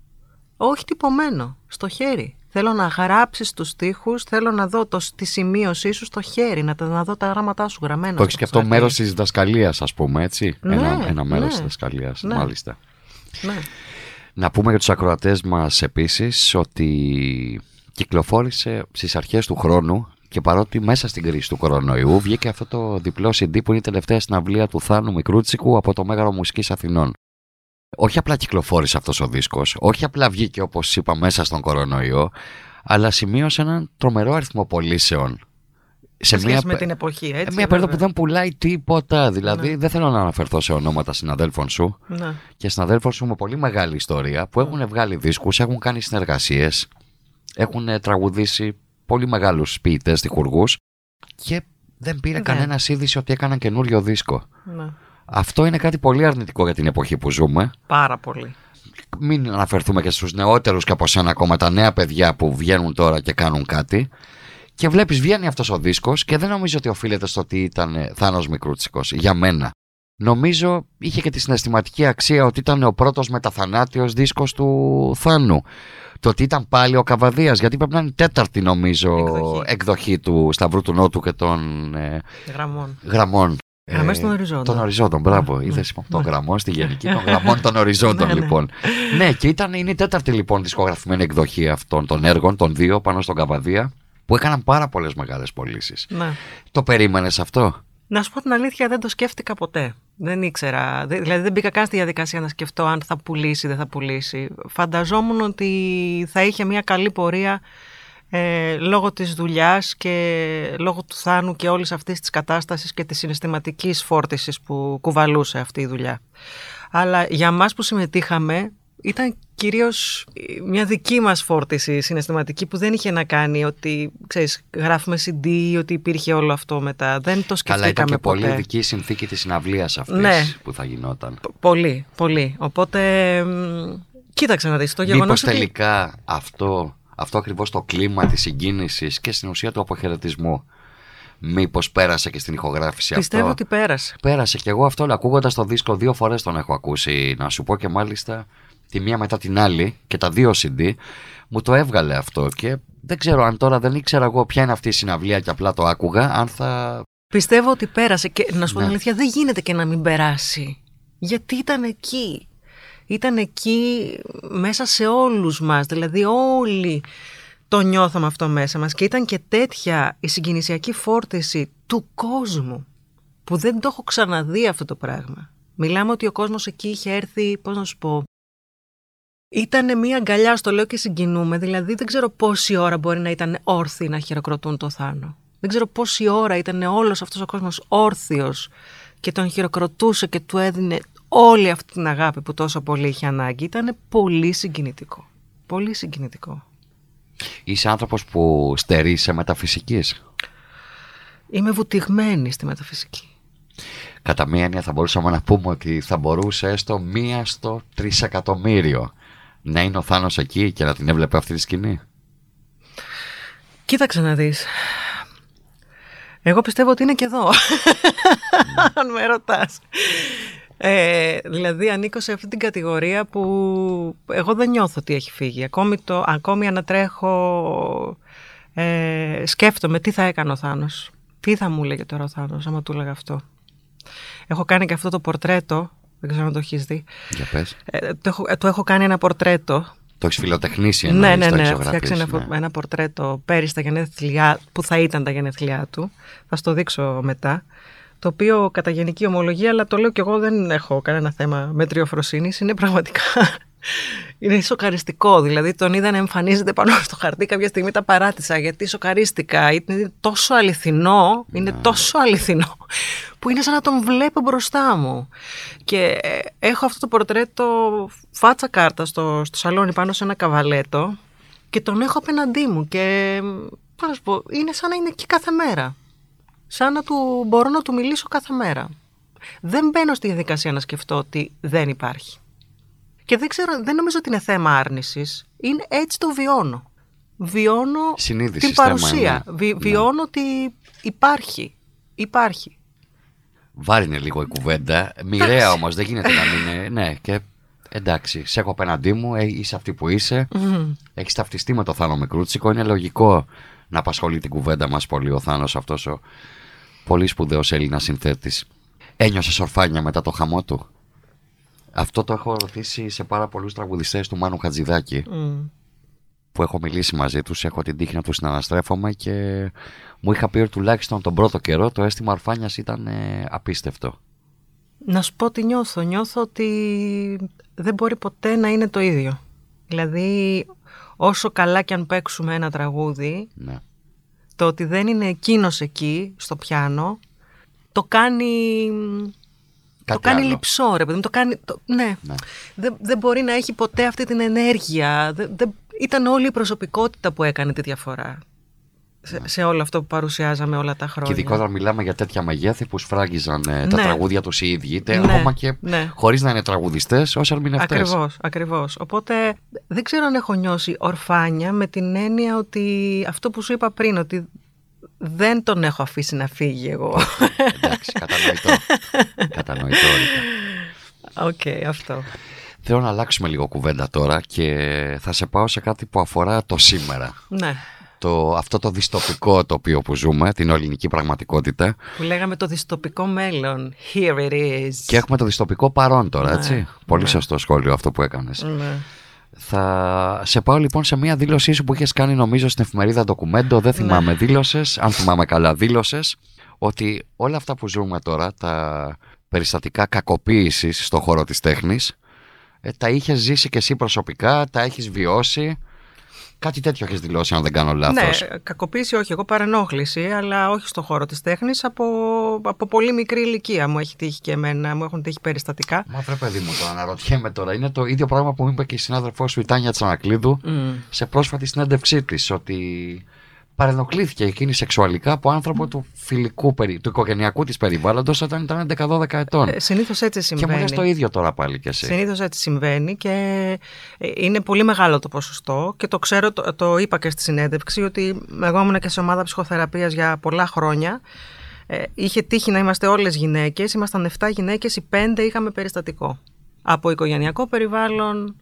όχι τυπωμένο, στο χέρι. Θέλω να γράψεις τους στίχους, θέλω να δω το, τη σημείωσή σου στο χέρι, να, τα- να δω τα γράμματά σου γραμμένα. Το έχεις στο και αυτό χαρτί. μέρος της διδασκαλίας, ας πούμε, έτσι; Ναι, ένα ένα μέρος ναι. της διδασκαλίας, Ναι. μάλιστα. Ναι. Να πούμε για τους ακροατές μας επίσης ότι κυκλοφόρησε στις αρχές του χρόνου και παρότι μέσα στην κρίση του κορονοϊού βγήκε αυτό το διπλό CD που είναι η τελευταία συναυλία του Θάνου Μικρούτσικου από το Μέγαρο Μουσικής Αθηνών. Όχι απλά κυκλοφόρησε αυτός ο δίσκος, όχι απλά βγήκε όπως είπα μέσα στον κορονοϊό, αλλά σημείωσε έναν τρομερό αριθμό πωλήσεων. Σε μια σχέση με πε- την εποχή, έτσι. μια περίοδο που βέβαια. δεν πουλάει τίποτα. Δηλαδή, Ναι. δεν θέλω να αναφερθώ σε ονόματα συναδέλφων σου Ναι. και συναδέλφων σου με πολύ μεγάλη ιστορία που έχουν βγάλει δίσκους, έχουν κάνει συνεργασίες, έχουν ε, τραγουδήσει πολύ μεγάλους ποιητές, τυχουργούς και δεν πήρε Ναι. κανένας είδηση ότι έκαναν καινούριο δίσκο. ναι. Αυτό είναι κάτι πολύ αρνητικό για την εποχή που ζούμε. Πάρα πολύ. Μην αναφερθούμε και στους νεότερους και από σένα ακόμα τα νέα παιδιά που βγαίνουν τώρα και κάνουν κάτι. Και βλέπεις βγαίνει αυτός ο δίσκος και δεν νομίζω ότι οφείλεται στο ότι ήταν ε, Θάνος Μικρούτσικος, για μένα. Νομίζω είχε και τη συναισθηματική αξία ότι ήταν ο πρώτος μεταθανάτιος δίσκος του Θάνου. Το ότι ήταν πάλι ο Καβαδίας, γιατί πρέπει να είναι η τέταρτη νομίζω Εκδοχή. εκδοχή, του Σταυρού του Νότου και των ε, Γραμμών. γραμμών. Γραμμές Ε, των οριζόντων. Των οριζόντων, μπράβο. Ναι, Είδες ναι. των γραμμών στη γενική, των γραμμών των οριζόντων Ναι, ναι. λοιπόν. ναι, και ήταν, είναι η τέταρτη λοιπόν δισκογραφημένη εκδοχή αυτών των έργων, των δύο πάνω στον Καβαδία, που έκαναν πάρα πολλές μεγάλες πωλήσεις. Ναι. Το περίμενες αυτό; Να σου πω την αλήθεια, δεν το σκέφτηκα ποτέ. Δεν ήξερα. Δε- Δηλαδή, δεν μπήκα καν στη διαδικασία να σκεφτώ αν θα πουλήσει ή δεν θα πουλήσει. Φανταζόμουν ότι θα είχε μια καλή πορεία ε, λόγω της δουλειάς και λόγω του θάνου και όλης αυτής της κατάστασης και της συναισθηματικής φόρτισης που κουβαλούσε αυτή η δουλειά. Αλλά για μας που συμμετείχαμε ήταν κυρίως μια δική μας φόρτιση συναισθηματική που δεν είχε να κάνει ότι ξέρεις, γράφουμε CD, ότι υπήρχε όλο αυτό μετά. Δεν το Καλά, ήταν σκεφτήκαμε και ποτέ. πολύ δική η συνθήκη της συναυλίας αυτής Ναι. που θα γινόταν. Π- Πολύ, πολύ. Οπότε, μ, κοίταξε να δεις, το Μήπως γεγονός ότι... τελικά αυτό, αυτό ακριβώς το κλίμα της συγκίνησης και στην ουσία του αποχαιρετισμού. Μήπως πέρασε και στην ηχογράφηση Πιστεύω αυτό. ότι πέρασε. Πέρασε και εγώ αυτό, ακούγοντας το δίσκο δύο φορές τον έχω ακούσει. Να σου πω και μάλιστα τη μία μετά την άλλη και τα δύο CD μου το έβγαλε αυτό. Και δεν ξέρω αν τώρα δεν ήξερα εγώ ποια είναι αυτή η συναυλία και απλά το άκουγα. Αν θα. Πιστεύω ότι πέρασε και να σου πω Ναι. την αλήθεια δεν γίνεται και να μην περάσει. Γιατί ήταν εκεί; Ήταν εκεί μέσα σε όλους μας. Δηλαδή όλοι το νιώθαμε αυτό μέσα μας και ήταν και τέτοια η συγκινησιακή φόρτιση του κόσμου που δεν το έχω ξαναδεί αυτό το πράγμα. Μιλάμε ότι ο κόσμος εκεί είχε έρθει, πώς να σου πω, ήταν μια αγκαλιά, στο λέω και συγκινούμε. Δηλαδή δεν ξέρω πόση ώρα μπορεί να ήταν όρθιοι να χειροκροτούν το Θάνο. Δεν ξέρω πόση ώρα ήταν όλος αυτός ο κόσμος όρθιος και τον χειροκροτούσε και του έδινε όλη αυτή την αγάπη που τόσο πολύ είχε ανάγκη. Ήταν πολύ συγκινητικό. Πολύ συγκινητικό. Είσαι άνθρωπος που στερεί σε μεταφυσική. Είμαι βουτυγμένη στη μεταφυσική. Κατά μία έννοια θα μπορούσαμε να πούμε ότι θα μπορούσε έστω μία στο τρισεκατομμύριο να είναι ο Θάνος εκεί και να την έβλεπε αυτή τη σκηνή; Κοίταξε να δεις. Εγώ πιστεύω ότι είναι και εδώ. Αν με ρωτάς. Ε, δηλαδή ανήκω σε αυτή την κατηγορία που εγώ δεν νιώθω ότι έχει φύγει. Ακόμη, το, ακόμη ανατρέχω, ε, σκέφτομαι τι θα έκανε ο Θάνος. Τι θα μου έλεγε τώρα ο Θάνος άμα του έλεγα αυτό. Έχω κάνει και αυτό το πορτρέτο, δεν ξέρω αν το έχεις δει. Για πες. Ε, το, έχω, ε, το έχω κάνει ένα πορτρέτο Το έχεις φιλοτεχνήσει ναι, εννοείς, ναι, το ναι. έχεις Έχω φτιάξει ένα, ζωγραφίσει, φο- ναι. ένα πορτρέτο πέρυσι τα γενέθλιά που θα ήταν τα γενέθλιά του. Θα στο δείξω μετά. Το οποίο κατά γενική ομολογία, αλλά το λέω και εγώ δεν έχω κανένα θέμα μετριοφροσύνης, είναι πραγματικά είναι σοκαριστικό. Δηλαδή τον είδα να εμφανίζεται πάνω στο χαρτί κάποια στιγμή τα παράτησα γιατί σοκαρίστηκα. Είναι τόσο αληθινό, είναι Ναι. τόσο αληθινό που είναι σαν να τον βλέπω μπροστά μου. Και ε, έχω αυτό το πορτρέτο φάτσα κάρτα στο, στο σαλόνι πάνω σε ένα καβαλέτο και τον έχω απέναντί μου και πώς να σου πω, είναι σαν να είναι εκεί κάθε μέρα. Σαν να του μπορώ να του μιλήσω κάθε μέρα. Δεν μπαίνω στη διαδικασία να σκεφτώ ότι δεν υπάρχει. Και δεν ξέρω, δεν νομίζω ότι είναι θέμα άρνησης. Είναι έτσι το βιώνω. Βιώνω Συνείδησης την θέμα παρουσία. είναι. Βι- Ναι. βιώνω ότι υπάρχει. Υπάρχει. Βάρινε λίγο η κουβέντα. Μοιραία όμως, δεν γίνεται να μην είναι. Ναι, και εντάξει, σε έχω απέναντί μου, ε, είσαι αυτή που είσαι. Μμμ. Έχεις ταυτιστεί με το Θάνο Μικρούτσικο. Είναι λογικό να απασχολεί την κουβέντα μας πολύ ο Θάνος αυτός ο πολύ σπουδαίος Έλληνας συνθέτης. Ένιωσε ορφάνια μετά το χαμό του. Αυτό το έχω ρωτήσει σε πάρα πολλούς τραγουδιστές του Μάνου Χατζηδάκη Μμ. που έχω μιλήσει μαζί τους. Έχω την τύχη να τους συναναστρέφομαι και μου είχα πει ότι τουλάχιστον τον πρώτο καιρό το αίσθημα ορφάνια ήταν ε, απίστευτο. Να σου πω τι νιώθω. Νιώθω ότι δεν μπορεί ποτέ να είναι το ίδιο. Δηλαδή, όσο καλά και αν παίξουμε ένα τραγούδι, Ναι. Το ότι δεν είναι εκείνος εκεί, στο πιάνο, το κάνει... Κάτι το κάνει άλλο. λυψό, ρε παιδί μου. Το κάνει, το, ναι. Ναι. Δεν, δεν μπορεί να έχει ποτέ αυτή την ενέργεια. Δεν, δεν- ήταν όλη η προσωπικότητα που έκανε τη διαφορά. Σε, σε όλο αυτό που παρουσιάζαμε όλα τα χρόνια. Και ειδικότερα μιλάμε για τέτοια μεγέθη που σφράγγιζαν ε, τα Ναι. τραγούδια τους οι ίδιοι, είτε Ναι, ακόμα και ναι. χωρίς να είναι τραγουδιστές, ως ερμηνευτές. Ακριβώς, ακριβώς. Οπότε δεν ξέρω αν έχω νιώσει ορφάνια με την έννοια ότι αυτό που σου είπα πριν, ότι δεν τον έχω αφήσει να φύγει εγώ. Εντάξει, κατανοητό. κατανοητό. Ρίτα. Οκ, αυτό. Θέλω να αλλάξουμε λίγο κουβέντα τώρα και θα σε πάω σε κάτι που αφορά το σήμερα. Ναι. Το, αυτό το δυστοπικό τοπίο που ζούμε, την ελληνική πραγματικότητα. Που λέγαμε το δυστοπικό μέλλον. Here it is. Και έχουμε το δυστοπικό παρόν τώρα, Ναι, έτσι. Πολύ ναι. σωστό σχόλιο αυτό που έκανες. Ναι. Θα σε πάω λοιπόν σε μια δήλωσή σου που είχες κάνει νομίζω στην εφημερίδα Ντοκουμέντο. Δεν θυμάμαι, δήλωσες, αν θυμάμαι καλά, δήλωσες ότι όλα αυτά που ζούμε τώρα, τα περιστατικά κακοποίησης στον χώρο της τέχνης, τα είχες ζήσει και εσύ προσωπικά, τα έχεις βιώσει. Κάτι τέτοιο έχεις δηλώσει, αν δεν κάνω λάθος. Ναι, κακοποίηση όχι, εγώ παρενόχληση, αλλά όχι στον χώρο της τέχνης, από, από πολύ μικρή ηλικία μου έχει τύχει και εμένα, μου έχουν τύχει περιστατικά. Μα βρε παιδί μου, το αναρωτιέμαι τώρα. Είναι το ίδιο πράγμα που μου είπε και η συνάδελφός σου η Τάνια Τσανακλείδου Μμ. σε πρόσφατη συνέντευξή της. Ότι παρενοχλήθηκε εκείνη σεξουαλικά από άνθρωπο του φιλικού, περι- του οικογενειακού της περιβάλλοντος όταν ήταν 11-12 ετών. Ε, συνήθως έτσι και συμβαίνει. μου λες το ίδιο τώρα πάλι κι εσύ. Συνήθως έτσι συμβαίνει και ε, είναι πολύ μεγάλο το ποσοστό και το ξέρω, το, το είπα και στη συνέντευξη ότι εγώ ήμουν και σε ομάδα ψυχοθεραπείας για πολλά χρόνια. Ε, είχε τύχει να είμαστε όλες γυναίκες, ήμασταν 7 γυναίκες, οι 5 είχαμε περιστατικό. Από οικογενειακό περιβάλλον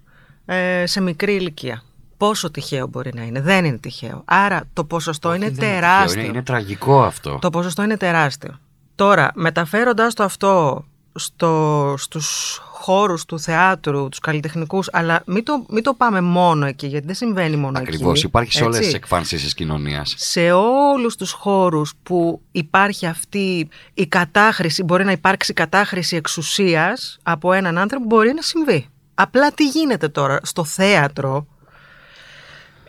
ε, σε μικρή ηλικία. Πόσο τυχαίο μπορεί να είναι, δεν είναι τυχαίο. Άρα το ποσοστό Όχι, είναι δεν τυχαίο, τεράστιο. Είναι, είναι τραγικό αυτό. Το ποσοστό είναι τεράστιο. Τώρα, μεταφέροντας το αυτό στο, στους χώρους του θεάτρου, τους καλλιτεχνικούς, αλλά μην το, μην το πάμε μόνο εκεί, γιατί δεν συμβαίνει μόνο Ακριβώς. εκεί. Υπάρχει σε όλες έτσι. τι εκφάνσεις της κοινωνίας. Σε όλους τους χώρους που υπάρχει αυτή η κατάχρηση, μπορεί να υπάρξει κατάχρηση εξουσίας από έναν άνθρωπο, μπορεί να συμβεί. Απλά τι γίνεται τώρα στο θέατρο,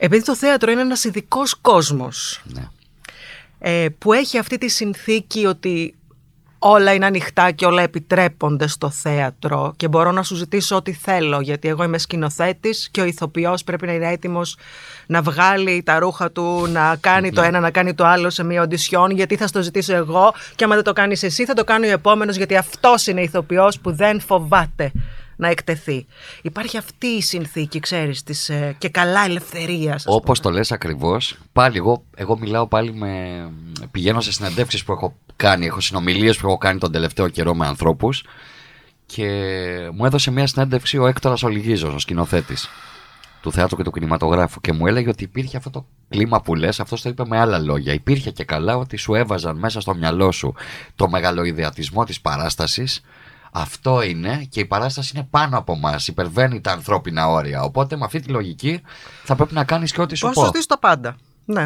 επειδή το θέατρο είναι ένας ειδικός κόσμος, Ναι. ε, που έχει αυτή τη συνθήκη ότι όλα είναι ανοιχτά και όλα επιτρέπονται στο θέατρο και μπορώ να σου ζητήσω ό,τι θέλω γιατί εγώ είμαι σκηνοθέτης και ο ηθοποιός πρέπει να είναι έτοιμος να βγάλει τα ρούχα του, να κάνει το ένα, να κάνει το άλλο σε μια οντισιόν γιατί θα στο ζητήσω εγώ και άμα δεν το κάνεις εσύ θα το κάνει ο επόμενος γιατί αυτός είναι ηθοποιός που δεν φοβάται να εκτεθεί. Υπάρχει αυτή η συνθήκη, ξέρεις, της ε, και καλά ελευθερίας. ας Όπως το λες ακριβώς, πάλι εγώ, εγώ μιλάω πάλι με. Πηγαίνω σε συναντεύξει που έχω κάνει, έχω συνομιλίες που έχω κάνει τον τελευταίο καιρό με ανθρώπους και μου έδωσε μια συνέντευξη ο Έκτορας Ολιγίζος, ο σκηνοθέτης του θεάτρου και του κινηματογράφου και μου έλεγε ότι υπήρχε αυτό το κλίμα που λες, αυτός το είπε με άλλα λόγια. Υπήρχε και καλά ότι σου έβαζαν μέσα στο μυαλό σου το μεγαλοειδεατισμό της παράστασης αυτό είναι και η παράσταση είναι πάνω από εμά. Υπερβαίνει τα ανθρώπινα όρια. Οπότε με αυτή τη λογική θα πρέπει να κάνεις και ό,τι σου Πώς πω. σου στήσω τα πάντα. Ναι.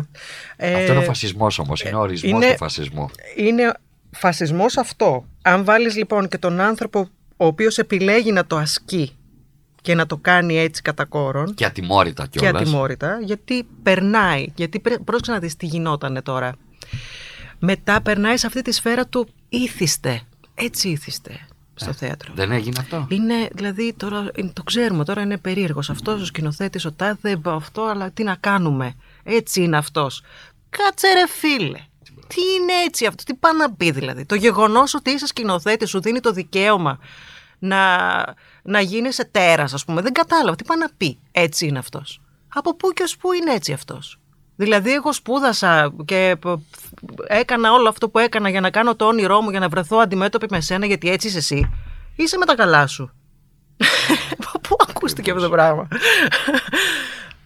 Αυτό είναι ο φασισμός όμως. Είναι ο ορισμός είναι- του φασισμού. είναι φασισμός αυτό, αν βάλεις λοιπόν και τον άνθρωπο ο οποίος επιλέγει να το ασκεί και να το κάνει έτσι κατά κόρον Και ατιμόρυτα και κιόλας. ατιμόρυτα, γιατί περνάει, γιατί πρέ- πρόσεξε να δεις τι γινότανε τώρα. Μετά περνάει σε αυτή τη σφαίρα του ήθιστε, έτσι ήθιστε στο θέατρο. Δεν έγινε αυτό; Είναι, δηλαδή, τώρα είναι- το ξέρουμε, τώρα είναι περίεργος αυτός ο σκηνοθέτης, ο τάδε, αυτό, αλλά τι να κάνουμε. Έτσι είναι αυτός. Κάτσε ρε φίλε. Τι είναι έτσι αυτό, τι πάει να πει δηλαδή. Το γεγονός ότι είσαι σκηνοθέτης σου δίνει το δικαίωμα να, να γίνεσαι τέρα, ας πούμε. Δεν κατάλαβα. Τι πάει να πει. Έτσι είναι αυτός. Από πού και ως πού είναι έτσι αυτός. Δηλαδή, εγώ σπούδασα και π- έκανα όλο αυτό που έκανα για να κάνω το όνειρό μου, για να βρεθώ αντιμέτωπη με σένα, γιατί έτσι είσαι εσύ. Είσαι με τα καλά σου. Πού ακούστηκε αυτό το πράγμα;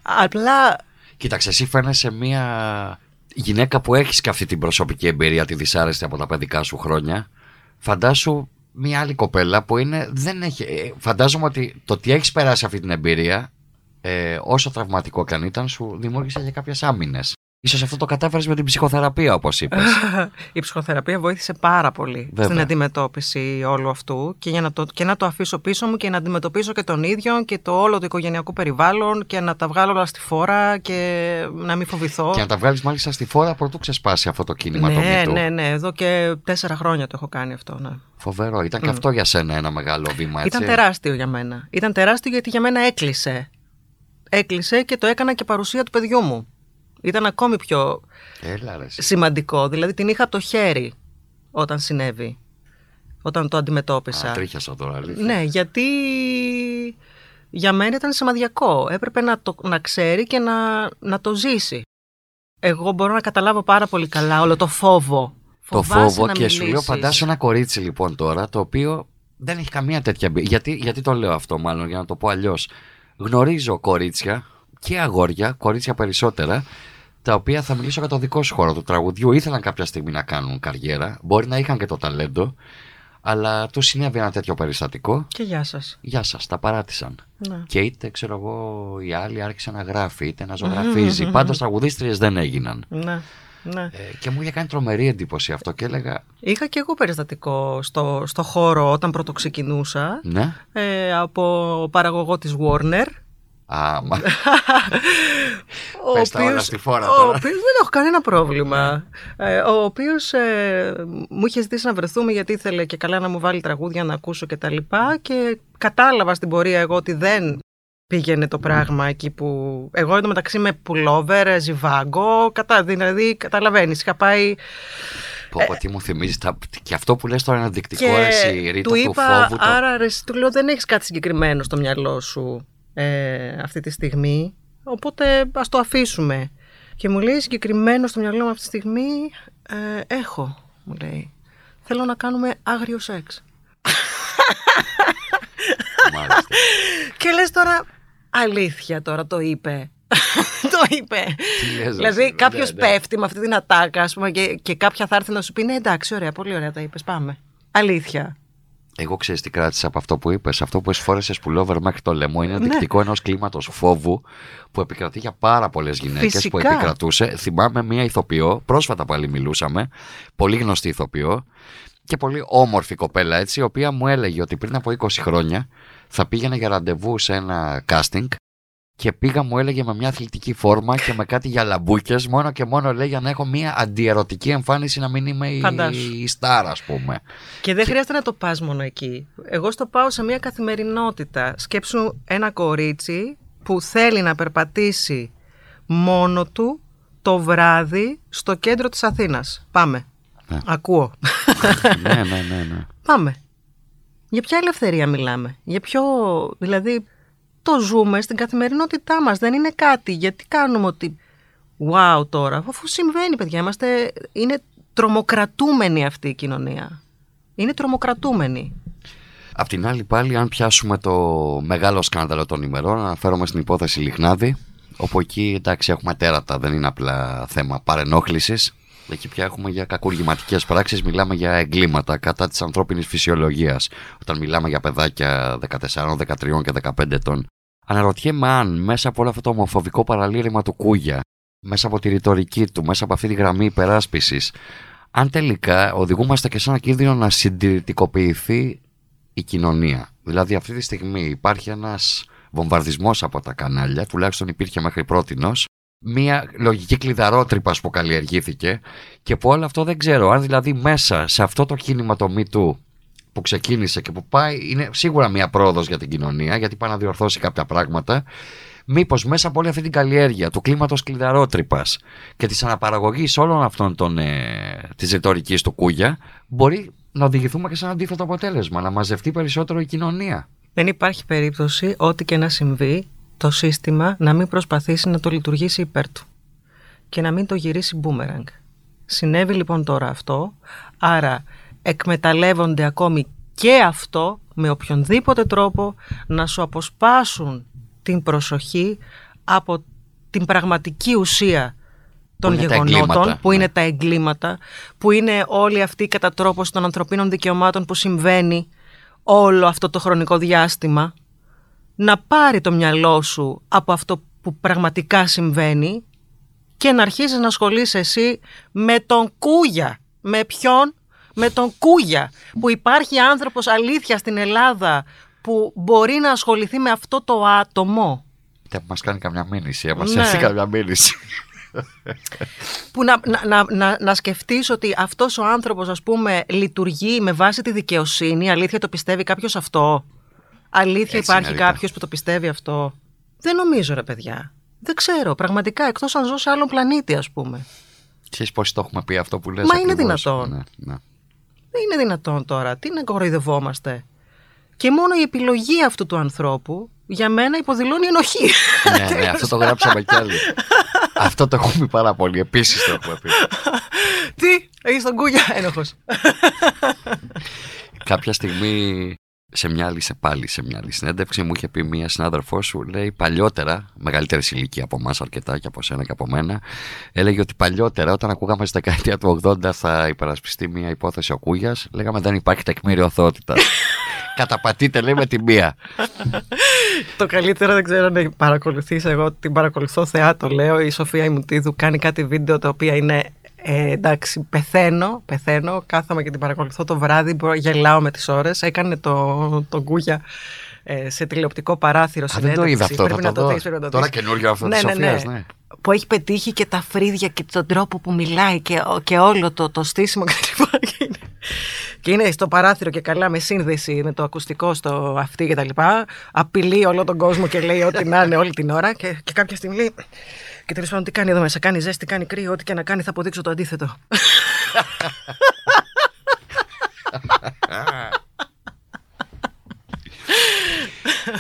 Απλά Κοίταξε, εσύ φαίνεσαι μια γυναίκα που έχεις και αυτή την προσωπική εμπειρία, τη δυσάρεστη από τα παιδικά σου χρόνια. Φαντάσου μια άλλη κοπέλα που είναι, δεν έχει. ε, Φαντάζομαι ότι το ότι έχεις περάσει αυτή την εμπειρία, ε, όσο τραυματικό και αν ήταν, σου δημιούργησε και κάποιες άμυνες. Ίσως αυτό το κατάφερες με την ψυχοθεραπεία, όπως είπες. η ψυχοθεραπεία βοήθησε πάρα πολύ Βέβαια. στην αντιμετώπιση όλου αυτού και, για να το, και να το αφήσω πίσω μου και να αντιμετωπίσω και τον ίδιο και το όλο το οικογενειακό περιβάλλον και να τα βγάλω όλα στη φόρα και να μην φοβηθώ. και να τα βγάλεις μάλιστα στη φόρα πρωτού ξεσπάσει αυτό το κίνημα το ναι, Me Too. ναι, ναι. Εδώ και τέσσερα χρόνια το έχω κάνει αυτό. Ναι. Φοβερό. Ήταν και αυτό για σένα ένα μεγάλο βήμα, έτσι; Ήταν τεράστιο για μένα. Ήταν τεράστιο γιατί για μένα έκλεισε. Έκλεισε και το έκανα και παρουσία του παιδιού μου. Ήταν ακόμη πιο Έλα, ρε. εσύ. σημαντικό. Δηλαδή την είχα από το χέρι όταν συνέβη. Όταν το αντιμετώπισα. Α, τρίχιασα τώρα, αλήθεια. Ναι, γιατί για μένα ήταν σημαδιακό. Έπρεπε να, το, να ξέρει και να, να το ζήσει. Εγώ μπορώ να καταλάβω πάρα πολύ καλά όλο το φόβο. το Φοβάσαι φόβο να και σου λέω μιλήσεις. φαντάσου ένα κορίτσι λοιπόν τώρα το οποίο δεν έχει καμία τέτοια εμπειρία. Γιατί, γιατί το λέω αυτό μάλλον για να το πω αλλιώς. Γνωρίζω κορίτσια και αγόρια, κορίτσια περισσότερα, τα οποία θα μιλήσω για το δικό σου χώρο του τραγουδιού. Ήθελαν κάποια στιγμή να κάνουν καριέρα, μπορεί να είχαν και το ταλέντο, αλλά τους συνέβη ένα τέτοιο περιστατικό. Και γεια σας. Γεια σας, τα παράτησαν. Ναι. Και είτε, ξέρω εγώ, η άλλη άρχισε να γράφει, είτε να ζωγραφίζει. Πάντως τραγουδίστριες δεν έγιναν. Ναι, ναι. Ε, και μου είχε κάνει τρομερή εντύπωση αυτό και έλεγα, Είχα και εγώ περιστατικό στο, στο χώρο όταν πρώτο ξεκινούσα ναι, ε, από παραγωγό της Warner Α, μα... ο Πες τα όλα οποίος- στη φόρα Ο τώρα. οποίος δεν έχω κανένα πρόβλημα. Ε, ο οποίος ε, μου είχε ζητήσει να βρεθούμε γιατί ήθελε και καλά να μου βάλει τραγούδια να ακούσω και τα λοιπά και κατάλαβα στην πορεία εγώ ότι δεν πήγαινε το πράγμα εκεί που... Εγώ εντωμεταξύ με πουλόβερ, ζιβάγκο, κατά, δηλαδή καταλαβαίνεις, είχα πάει πω, πω, τι μου θυμίζεις. Τα... Και αυτό που λες τώρα είναι ενδεικτικό, και εσύ, Ρίτα, του του, είπα, φόβου. Το... άρα ρε, εσύ», του λέω δεν έχεις κάτι συγκεκριμένο στο μυαλό σου ε, αυτή τη στιγμή, οπότε ας το αφήσουμε. Και μου λέει συγκεκριμένο στο μυαλό μου αυτή τη στιγμή, ε, έχω, μου λέει. Θέλω να κάνουμε άγριο σεξ. Μάλιστα. Και λες τώρα, αλήθεια τώρα το είπε. το είπε. Τι λες, δηλαδή ρε, κάποιος ναι, ναι. πέφτει με αυτή την ατάκα, ας πούμε, και, και κάποια θα έρθει να σου πει: Ναι, εντάξει, ωραία, πολύ ωραία τα είπες. Πάμε. Αλήθεια. Εγώ ξέρεις τι κράτησα από αυτό που είπες. Αυτό που εσφόρεσε πουλόβερ μέχρι το λαιμό Ναι. είναι ενδεικτικό ενός κλίματος φόβου που επικρατεί για πάρα πολλές γυναίκες που Φυσικά. επικρατούσε. Θυμάμαι μία ηθοποιό, πρόσφατα πάλι μιλούσαμε, πολύ γνωστή ηθοποιό και πολύ όμορφη κοπέλα έτσι, η οποία μου έλεγε ότι πριν από 20 χρόνια θα πήγαινε για ραντεβού σε ένα casting και πήγα μου έλεγε με μια αθλητική φόρμα και με κάτι για λαμπούκες μόνο και μόνο λέει για να έχω μια αντιερωτική εμφάνιση να μην είμαι η, Φαντάσου. η στάρ ας πούμε. Και δεν χρειάζεται να το πας μόνο εκεί. Εγώ στο πάω σε μια καθημερινότητα. Σκέψου ένα κορίτσι που θέλει να περπατήσει μόνο του το βράδυ στο κέντρο της Αθήνας. Πάμε. Ναι. Ακούω. ναι, ναι, ναι, ναι. Πάμε. Για ποια ελευθερία μιλάμε; Για ποιο... Δηλαδή το ζούμε στην καθημερινότητά μας. Δεν είναι κάτι. Γιατί κάνουμε ότι... Wow τώρα. Αφού συμβαίνει παιδιά. Είμαστε... Είναι τρομοκρατούμενη αυτή η κοινωνία. Είναι τρομοκρατούμενη. Απ' την άλλη πάλι αν πιάσουμε το μεγάλο σκάνδαλο των ημερών αναφέρομαι στην υπόθεση Λιχνάδη όπου εκεί εντάξει έχουμε τέρατα δεν είναι απλά θέμα παρενόχλησης εκεί πια έχουμε για κακουργηματικές πράξεις μιλάμε για εγκλήματα κατά της ανθρώπινης φυσιολογίας όταν μιλάμε για παιδάκια 14, 13 και 15 ετών αναρωτιέμαι αν μέσα από όλο αυτό το ομοφοβικό παραλήρημα του Κούγια μέσα από τη ρητορική του, μέσα από αυτή τη γραμμή υπεράσπισης αν τελικά οδηγούμαστε και σε ένα κίνδυνο να συντηρητικοποιηθεί η κοινωνία. Δηλαδή αυτή τη στιγμή υπάρχει ένας βομβαρδισμός από τα κανάλια, τουλάχιστον υπήρχε μέχρι πρότινος, μια λογική κλειδαρότρυπα που καλλιεργήθηκε και που όλο αυτό δεν ξέρω αν δηλαδή μέσα σε αυτό το κίνημα το Me που ξεκίνησε και που πάει είναι σίγουρα μια πρόοδος για την κοινωνία γιατί πάει να διορθώσει κάποια πράγματα μήπως μέσα από όλη αυτή την καλλιέργεια του κλίματος κλειδαρότρυπας και της αναπαραγωγής όλων αυτών των, ε, της ρητορικής του Κούγια, μπορεί να οδηγηθούμε και σε ένα αντίθετο αποτέλεσμα, να μαζευτεί περισσότερο η κοινωνία. Δεν υπάρχει περίπτωση ό,τι και να συμβεί το σύστημα να μην προσπαθήσει να το λειτουργήσει υπέρ του και να μην το γυρίσει μπούμεραγκ. Συνέβη λοιπόν τώρα αυτό, άρα εκμεταλλεύονται ακόμη και αυτό με οποιονδήποτε τρόπο να σου αποσπάσουν την προσοχή από την πραγματική ουσία των που γεγονότων, που είναι ναι. τα εγκλήματα, που είναι όλη αυτή η κατατρόπωση των ανθρωπίνων δικαιωμάτων που συμβαίνει όλο αυτό το χρονικό διάστημα, να πάρει το μυαλό σου από αυτό που πραγματικά συμβαίνει και να αρχίσεις να ασχολείσαι εσύ με τον Κούγια. Με ποιον; Με τον Κούγια. Που υπάρχει άνθρωπος αλήθεια στην Ελλάδα που μπορεί να ασχοληθεί με αυτό το άτομο. Δεν μας κάνει καμιά μήνυση, μας Ναι. έρθει καμιά μήνυση. Που να, να, να, να, να σκεφτείς ότι αυτός ο άνθρωπος ας πούμε λειτουργεί με βάση τη δικαιοσύνη. Αλήθεια το πιστεύει κάποιος αυτό; Αλήθεια Έτσι υπάρχει είναι, Ρίτα. κάποιος που το πιστεύει αυτό; Δεν νομίζω ρε παιδιά. Δεν ξέρω. Πραγματικά εκτός αν ζω σε άλλον πλανήτη ας πούμε. Ξέρεις πώς το έχουμε πει αυτό που λες Μα είναι ακριβώς; δυνατόν. Ναι, ναι. Δεν είναι δυνατόν τώρα. Τι να κοροϊδευόμαστε. Και μόνο η επιλογή αυτού του ανθρώπου για μένα υποδηλώνει ενοχή. ναι, ναι, αυτό το γράψαμε κι άλλοι. αυτό το έχουμε πει πάρα πολύ. Επίσης το έχουμε πει. Τι, έχεις τον κούγια ένοχος. Κάποια στιγμή σε μια άλλη, σε πάλι σε μια άλλη συνέντευξη μου είχε πει μια συνάδελφός σου, λέει παλιότερα, μεγαλύτερης ηλικία από εμάς αρκετά και από σένα και από μένα, έλεγε ότι παλιότερα όταν ακούγαμε στη δεκαετία του 80 θα υπερασπιστεί μια υπόθεση ο Κούγιας, λέγαμε δεν υπάρχει τεκμήριο οθότητα. Καταπατείτε λέει με τη μία. Το καλύτερο δεν ξέρω να παρακολουθείς εγώ την παρακολουθώ θεά το λέω η Σοφία Ιμουτίδου κάνει κάτι βίντεο τα οποία είναι ε, εντάξει πεθαίνω, πεθαίνω κάθομαι και την παρακολουθώ το βράδυ μπορώ- γελάω με τις ώρες έκανε το, το Γκούγια ε, σε τηλεοπτικό παράθυρο Α, δεν το είδα συνέντευξη. αυτό. Πρέπει θα να το το δω. δεις, πρέπει να το Τώρα δεις. καινούριο αυτό Ναι, της ναι, Σοφίας, ναι. ναι. που έχει πετύχει και τα φρύδια και τον τρόπο που μιλάει και, και όλο το, το στήσιμο κτλ. Και είναι, και είναι στο παράθυρο και καλά με σύνδεση με το ακουστικό στο αυτή και τα λοιπά. Απειλεί όλο τον κόσμο και λέει ό,τι να είναι όλη την ώρα. Και, και κάποια στιγμή λέει. Και τέλος πάντων, τι κάνει εδώ μέσα, κάνει ζέστη, κάνει κρύο, ό,τι και να κάνει θα αποδείξω το αντίθετο.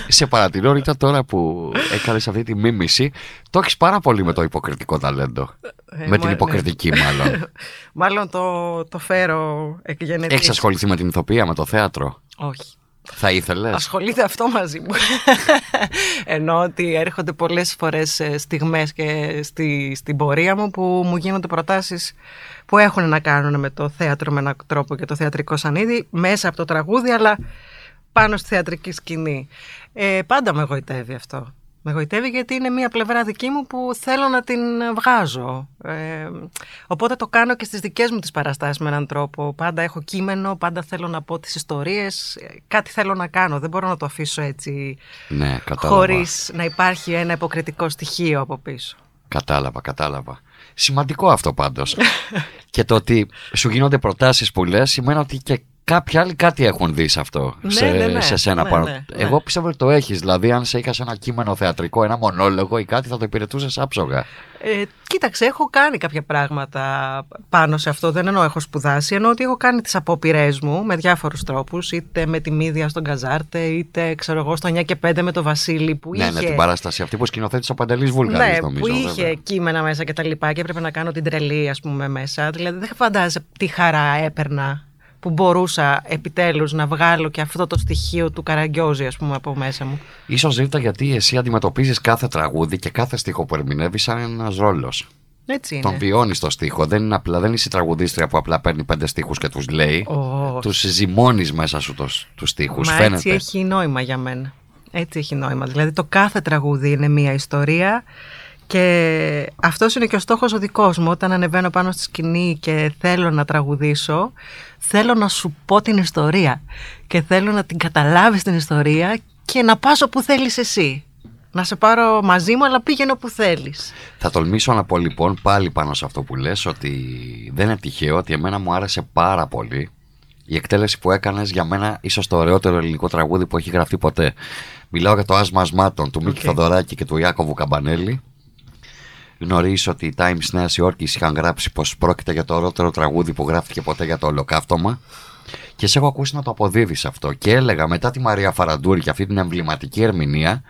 Σε παρατηρώ Ρίτα τώρα που έκανες αυτή τη μίμηση Το έχεις πάρα πολύ με το υποκριτικό ταλέντο Ε, Με την μα- υποκριτική μάλλον Μάλλον το, το φέρω εκγενετής. Έχεις ασχοληθεί με την ηθοποιία, με το θέατρο; Όχι. Θα ήθελες; Ασχολείται αυτό μαζί μου. Ενώ ότι έρχονται πολλές φορές ε, στιγμές και στη, στην πορεία μου που μου γίνονται προτάσεις που έχουν να κάνουν με το θέατρο με έναν τρόπο και το θεατρικό σανίδι μέσα από το τραγούδι αλλά πάνω στη θεατρική σκηνή. Ε, πάντα με εγωιτεύει αυτό. Με εγωιτεύει γιατί είναι μια πλευρά δική μου που θέλω να την βγάζω. Ε, οπότε το κάνω και στις δικές μου τις παραστάσεις με έναν τρόπο. Πάντα έχω κείμενο, πάντα θέλω να πω τις ιστορίες. Ε, Κάτι θέλω να κάνω. Δεν μπορώ να το αφήσω έτσι Ναι, κατάλαβα χωρίς να υπάρχει ένα υποκριτικό στοιχείο από πίσω. Κατάλαβα, κατάλαβα Σημαντικό αυτό πάντως Και το ότι σου γίνονται προτάσεις που λες Σημαίνει ότι και κάποιοι άλλοι κάτι έχουν δει σε αυτό Ναι, σε, ναι, ναι. σε σένα Ναι, πάνω. ναι, ναι. Εγώ πιστεύω ότι το έχεις Δηλαδή αν σε είχα ένα κείμενο θεατρικό Ένα μονόλογο ή κάτι θα το υπηρετούσες άψογα Ε, κοίταξε, έχω κάνει κάποια πράγματα πάνω σε αυτό. Δεν εννοώ έχω σπουδάσει, εννοώ ότι έχω κάνει τις απόπειρές μου με διάφορους τρόπους, είτε με τη Μύδια στον Καζάρτε, είτε ξέρω εγώ στο 9 και 5 με το Βασίλη που Ναι, είχε... ναι, την παράσταση αυτή που σκηνοθέτησε ο Παντελής Βούλγαρης Ναι, νομίζω που είχε βέβαια. κείμενα μέσα και τα λοιπά και έπρεπε να κάνω την τρελή ας πούμε μέσα. Δηλαδή δεν φαντάζεσαι τι χαρά έπαιρνα που μπορούσα επιτέλους να βγάλω και αυτό το στοιχείο του Καραγκιόζη ας πούμε από μέσα μου. Ίσως Ρίτα γιατί εσύ αντιμετωπίζεις κάθε τραγούδι και κάθε στίχο που ερμηνεύεις σαν ένας ρόλος. Έτσι είναι. Τον βιώνεις το στίχο. Δεν είναι, απλά, δεν είσαι η τραγουδίστρια που απλά παίρνει πέντε στίχους και τους λέει. Ω, Τους ζυμώνεις μέσα σου τους, τους στίχους. Μα Φαίνεται. έτσι έχει νόημα για μένα. Έτσι έχει νόημα. Δηλαδή το κάθε τραγούδι είναι μία ιστορία Και αυτός είναι και ο στόχος ο δικός μου. Όταν ανεβαίνω πάνω στη σκηνή και θέλω να τραγουδήσω, θέλω να σου πω την ιστορία. Και θέλω να την καταλάβεις την ιστορία και να πας όπου θέλεις εσύ. Να σε πάρω μαζί μου, αλλά πήγαινε όπου θέλεις. Θα τολμήσω να πω λοιπόν πάλι πάνω σε αυτό που λες ότι δεν είναι τυχαίο ότι εμένα μου άρεσε πάρα πολύ η εκτέλεση που έκανες για μένα ίσως το ωραιότερο ελληνικό τραγούδι που έχει γραφτεί ποτέ. Μιλάω για το άσμα ασμάτων του Μίκη Okay. Θοδωράκη και του Ιάκωβου Καμπανέλη. Γνωρίζω ότι οι Times Νέας Υόρκης είχαν γράψει πως πρόκειται για το ωραιότερο τραγούδι που γράφτηκε ποτέ για το ολοκαύτωμα. Και σε έχω ακούσει να το αποδίδεις αυτό. Και έλεγα μετά τη Μαρία Φαραντούρη και αυτή την εμβληματική ερμηνεία,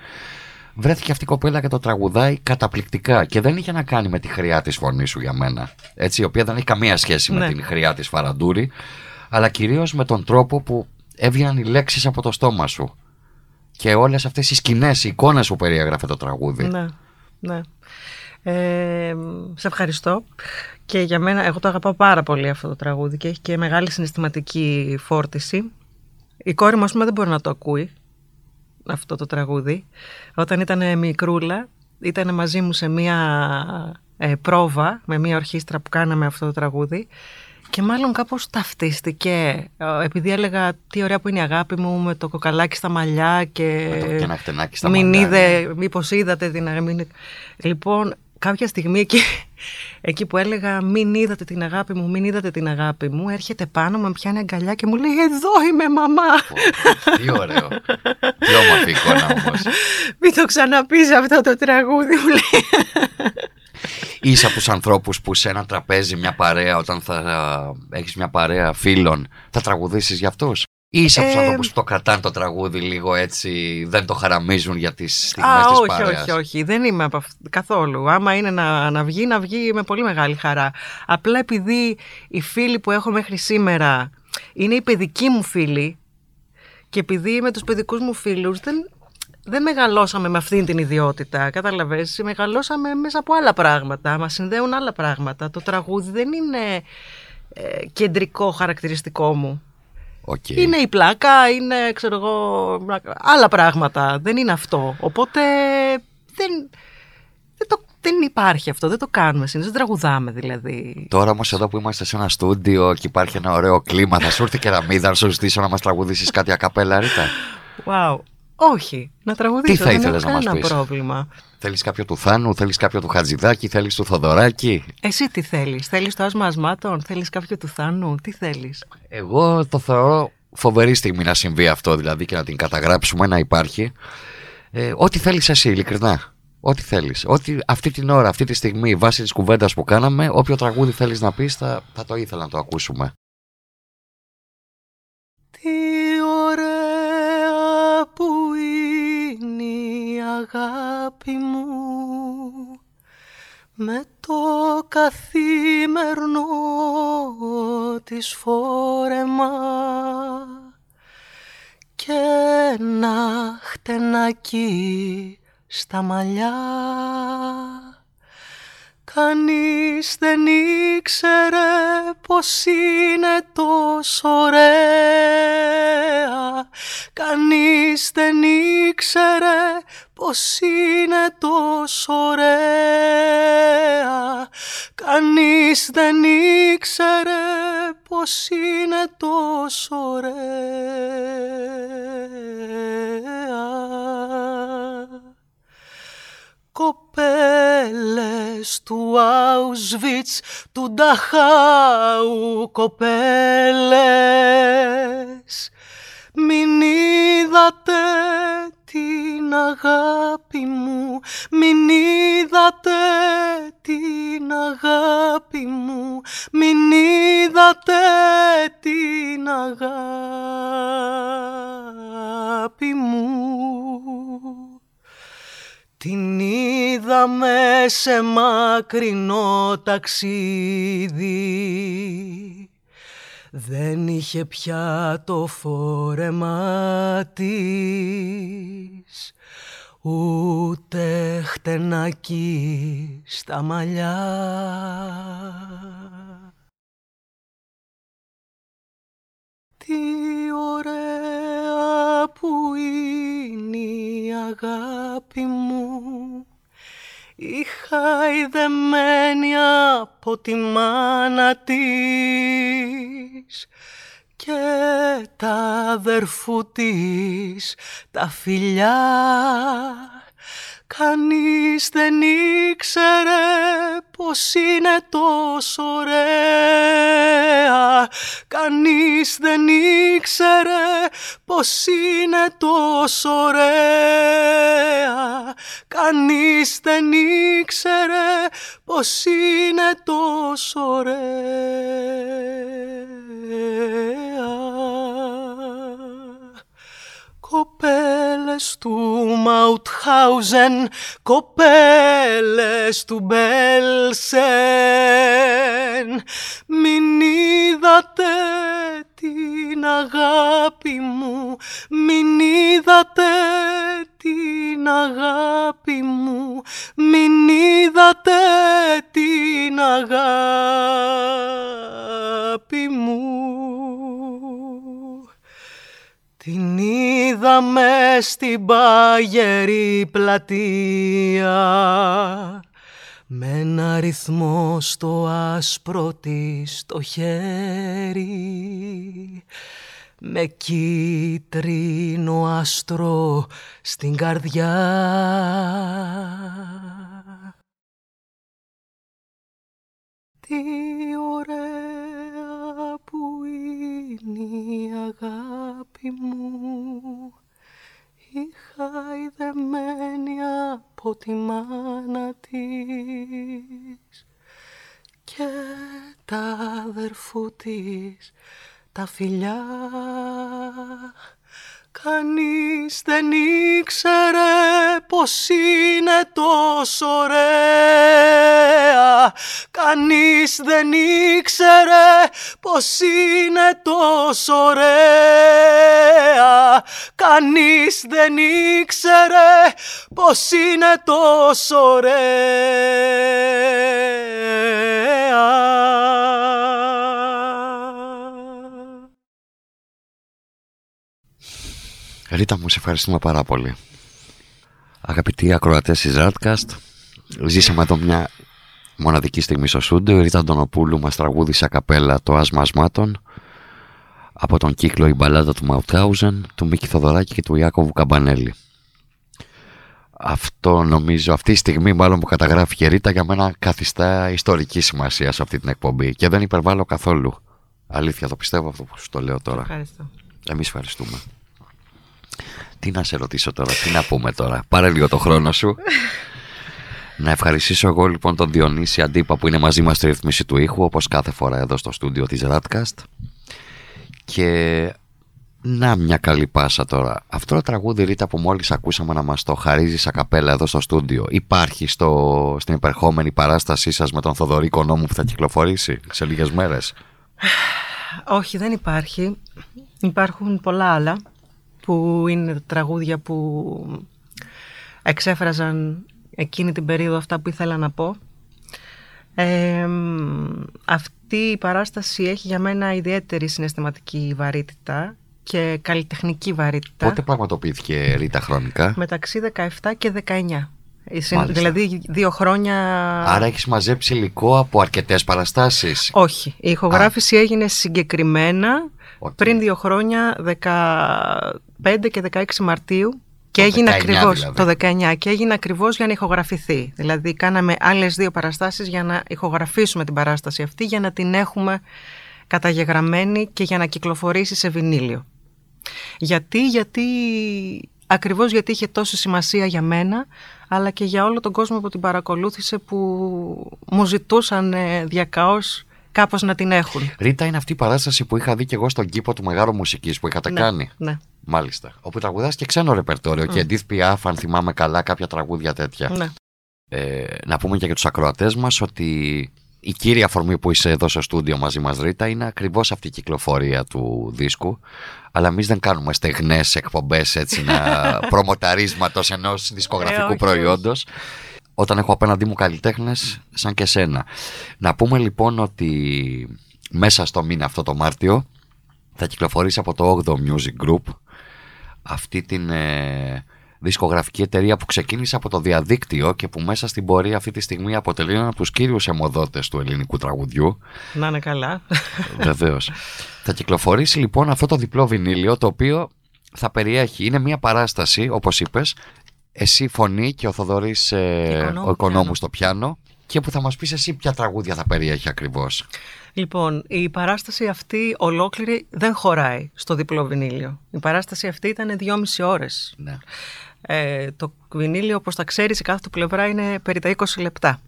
βρέθηκε αυτή η κοπέλα και το τραγουδάει καταπληκτικά. Και δεν είχε να κάνει με τη χρειά της φωνής σου για μένα. Έτσι, η οποία δεν έχει καμία σχέση με Ναι. την χρειά της Φαραντούρη, αλλά κυρίως με τον τρόπο που έβγαιναν οι λέξεις από το στόμα σου. Και όλες αυτές οι σκηνές, οι εικόνες που περιέγραφε το τραγούδι. Ναι, ναι. Ε, σε ευχαριστώ. Και για μένα, εγώ το αγαπάω πάρα πολύ αυτό το τραγούδι και έχει και μεγάλη συναισθηματική φόρτιση. Η κόρη μου, ας πούμε, δεν μπορεί να το ακούει αυτό το τραγούδι. Όταν ήταν μικρούλα, ήταν μαζί μου σε μία ε, πρόβα με μία ορχήστρα που κάναμε αυτό το τραγούδι και μάλλον κάπως ταυτίστηκε ε, επειδή έλεγα τι ωραία που είναι η αγάπη μου με το κοκαλάκι στα μαλλιά και, Με το κεναχτενάκι στα μην μαλλιά, είδε, μήπως είδατε την αγάπη. μην- Λοιπόν, κάποια στιγμή εκεί, εκεί που έλεγα μην είδατε την αγάπη μου, μην είδατε την αγάπη μου, έρχεται πάνω, με πιάνει αγκαλιά και μου λέει εδώ είμαι μαμά. Πω, Τι ωραίο. Τι όμορφη εικόνα όμως. Μην το ξαναπείς αυτό το τραγούδι μου λέει. Είσαι από τους ανθρώπους που σε ένα τραπέζι, μια παρέα, όταν θα έχεις μια παρέα φίλων, θα τραγουδήσεις για αυτούς; Ή είσαι από τους Ε, ανθρώπους που το κρατάνε το τραγούδι λίγο έτσι, δεν το χαραμίζουν για τις στιγμές Α, της όχι, παρέας. όχι, όχι. Δεν είμαι από αυ- καθόλου. Άμα είναι να, να βγει, να βγει με πολύ μεγάλη χαρά. Απλά επειδή οι φίλοι που έχω μέχρι σήμερα είναι οι παιδικοί μου φίλοι και επειδή με τους παιδικούς μου φίλους δεν, δεν μεγαλώσαμε με αυτήν την ιδιότητα, κατάλαβες, μεγαλώσαμε μέσα από άλλα πράγματα, μας συνδέουν άλλα πράγματα. Το τραγούδι δεν είναι ε, κεντρικό χαρακτηριστικό μου. Οκ. Είναι η πλάκα, είναι ξέρω εγώ, άλλα πράγματα. Δεν είναι αυτό. Οπότε δεν, δεν, το, δεν υπάρχει αυτό. Δεν το κάνουμε συνήθως. Δεν τραγουδάμε δηλαδή. Τώρα όμως εδώ που είμαστε σε ένα στούντιο και υπάρχει ένα ωραίο κλίμα, θα σου έρθει και ραμίδα να σου ζητήσω να μας τραγουδήσεις κάτι ακαπέλα, Ρίτα; Wow. Όχι, να τραγουδήσω. Τι θα δεν ήθελες έχω να μας κανένα πεις; πρόβλημα. Θέλεις κάποιο του Θάνου, θέλεις κάποιο του Χατζηδάκη, θέλεις του Θοδωράκη; Εσύ τι θέλεις, θέλεις το άσμα ασμάτων, θέλεις κάποιο του Θάνου, τι θέλεις; Εγώ το θεωρώ φοβερή στιγμή να συμβεί αυτό δηλαδή και να την καταγράψουμε να υπάρχει. Ε, ό,τι θέλεις εσύ, ειλικρινά. Ό,τι θέλεις. Ό,τι αυτή την ώρα, αυτή τη στιγμή, βάσει της κουβέντας που κάναμε, όποιο τραγούδι θέλεις να πεις θα, θα το ήθελα να το ακούσουμε. Αγάπη μου με το καθήμερνο της φόρεμα και ένα χτενάκι στα μαλλιά. Κανείς δεν ήξερε πως είναι τόσο ωραία. Κανείς δεν ήξερε πως είναι τόσο ωραία Κανείς δεν ήξερε πως είναι τόσο ωραία. Κοπέλες του Auschwitz, του Νταχάου κοπέλες Μην είδατε την αγάπη μου. Μην είδατε την αγάπη μου. Μην είδατε την αγάπη μου. Την είδαμε σε μακρινό ταξίδι Δεν είχε πια το φόρεμα της Ούτε χτενάκι στα μαλλιά. Τι ωραία που είναι η αγάπη μου η χαϊδεμένη από τη μάνα της και τα αδερφού της τα φιλιά Κανείς δεν ήξερε πως είναι τόσο ωραία. Κανείς δεν ήξερε πως είναι τόσο ωραία. Κανείς δεν ήξερε πως είναι τόσο ωραία Κοπέλες του Μαουτχάουζεν, κοπέλες του Μπέλσεν, μην είδατε την αγάπη μου, μην είδατε την αγάπη μου, μην είδατε την αγάπη μου. Την είδαμε στην παγερή πλατεία με ένα ρυθμό στο άσπρο της το χέρι με κίτρινο άστρο στην καρδιά. Τι ωραία που είναι η αγάπη μου. Η χαϊδεμένη από τη μάνα της και τα αδερφού της τα φιλιά Κανείς δεν ήξερε πως είναι τόσο ωραία. Κανείς δεν ήξερε πως είναι τόσο ωραία. Κανείς δεν ήξερε πως είναι τόσο ωραία Ρίτα μου, σε ευχαριστούμε πάρα πολύ. Αγαπητοί ακροατές της Radcast, ζήσαμε εδώ μια μοναδική στιγμή στο σούντο. Η Ρίτα Αντωνοπούλου μας τραγούδισε καπέλα το άσμα ασμάτων από τον κύκλο «Η μπαλάδα του Μαουτάουζεν», του Μίκη Θοδωράκη και του Ιάκωβου Καμπανέλη. Αυτό νομίζω, αυτή η στιγμή μάλλον που καταγράφει η Ρίτα για μένα καθιστά ιστορική σημασία σε αυτή την εκπομπή και δεν υπερβάλλω καθόλου. Αλήθεια, το πιστεύω αυτό που σου το λέω τώρα. Ευχαριστώ. Εμείς ευχαριστούμε. Τι να σε ρωτήσω τώρα, τι να πούμε τώρα. Πάρε λίγο το χρόνο σου. να ευχαριστήσω εγώ λοιπόν τον Διονύση Αντίπα που είναι μαζί μας στη ρυθμίση του ήχου όπως κάθε φορά εδώ στο στούντιο της Radcast. Και να μια καλή πάσα τώρα. Αυτό το τραγούδι Ρίτα που μόλις ακούσαμε να μας το χαρίζει σαν καπέλα εδώ στο στούντιο υπάρχει στο, στην υπερχόμενη παράστασή σας με τον Θοδωρή Κονόμου που θα κυκλοφορήσει σε λίγες μέρες; Όχι, δεν υπάρχει. Υπάρχουν πολλά άλλα που είναι τραγούδια που εξέφραζαν εκείνη την περίοδο αυτά που ήθελα να πω. Ε, αυτή η παράσταση έχει για μένα ιδιαίτερη συναισθηματική βαρύτητα και καλλιτεχνική βαρύτητα. Πότε πραγματοποιήθηκε Ρίτα χρονικά; Μεταξύ 17 και 19. Δηλαδή δύο χρόνια... Άρα έχεις μαζέψει υλικό από αρκετές παραστάσεις; Όχι. Η ηχογράφηση έγινε συγκεκριμένα πριν δύο χρόνια, 15 και 16 Μαρτίου, και έγινε ακριβώς δηλαδή. το 19 και έγινε ακριβώς για να ηχογραφηθεί. Δηλαδή κάναμε άλλες δύο παραστάσεις για να ηχογραφήσουμε την παράσταση αυτή για να την έχουμε καταγεγραμμένη και για να κυκλοφορήσει σε βινίλιο. Γιατί, γιατί ακριβώς γιατί είχε τόση σημασία για μένα αλλά και για όλο τον κόσμο που την παρακολούθησε που μου ζητούσαν διακαώς κάπως να την έχουν. Ρίτα είναι αυτή η παράσταση που είχα δει και εγώ στον κήπο του Μεγάρου Μουσικής που είχατε Ναι, κάνει. ναι. Μάλιστα. Όπου τραγουδάς και ξένο ρεπερτόριο και Edith Piaf, αν θυμάμαι καλά, κάποια τραγούδια τέτοια. ναι. Ε, να πούμε και για τους ακροατές μας ότι η κύρια αφορμή που είσαι εδώ στο στούντιο μαζί μας Ρίτα είναι ακριβώς αυτή η κυκλοφορία του δίσκου αλλά εμείς δεν κάνουμε στεγνές εκπομπές έτσι να προμοταρίσματος ενός δισκογραφικού Ε, όχι, προϊόντος όταν έχω απέναντί μου καλλιτέχνες σαν και σένα. Να πούμε λοιπόν ότι μέσα στο μήνα αυτό το Μάρτιο θα κυκλοφορήσει από το 8ο Music Group αυτή την ε, δισκογραφική εταιρεία που ξεκίνησε από το διαδίκτυο και που μέσα στην πορεία αυτή τη στιγμή αποτελεί ένα από τους κύριους αιμοδότες του ελληνικού τραγουδιού. Να είναι καλά. Βεβαίως. θα κυκλοφορήσει λοιπόν αυτό το διπλό βινίλιο το οποίο θα περιέχει, είναι μια παράσταση όπως είπες, εσύ φωνή και ο Θοδωρής ε, Οικονόμου ο οικονόμου πιάνο. στο πιάνο και που θα μας πεις εσύ ποια τραγούδια θα περιέχει ακριβώς. Λοιπόν, η παράσταση αυτή ολόκληρη δεν χωράει στο διπλό βινίλιο. Η παράσταση αυτή ήταν δυόμιση ώρες. Ναι. Ε, το βινίλιο, όπως τα ξέρεις, η κάθε του πλευρά είναι περί τα 20 λεπτά.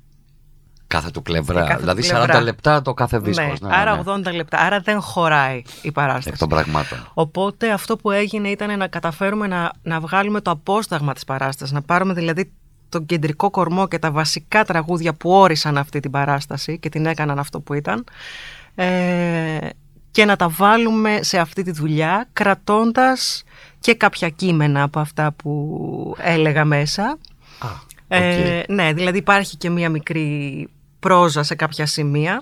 Κάθε του πλευρά. Ε, κάθε του δηλαδή πλευρά. 40 λεπτά το κάθε δίσκος. ναι, Ναι, άρα ναι. 80 λεπτά. Άρα δεν χωράει η παράσταση. Εκ των πραγμάτων. Οπότε αυτό που έγινε ήταν να καταφέρουμε να, να βγάλουμε το απόσταγμα της παράστασης, να πάρουμε δηλαδή τον κεντρικό κορμό και τα βασικά τραγούδια που όρισαν αυτή την παράσταση και την έκαναν αυτό που ήταν ε, και να τα βάλουμε σε αυτή τη δουλειά κρατώντας και κάποια κείμενα από αυτά που έλεγα μέσα. Α, Ε, ναι, δηλαδή υπάρχει και μία μικρή πρόζα σε κάποια σημεία.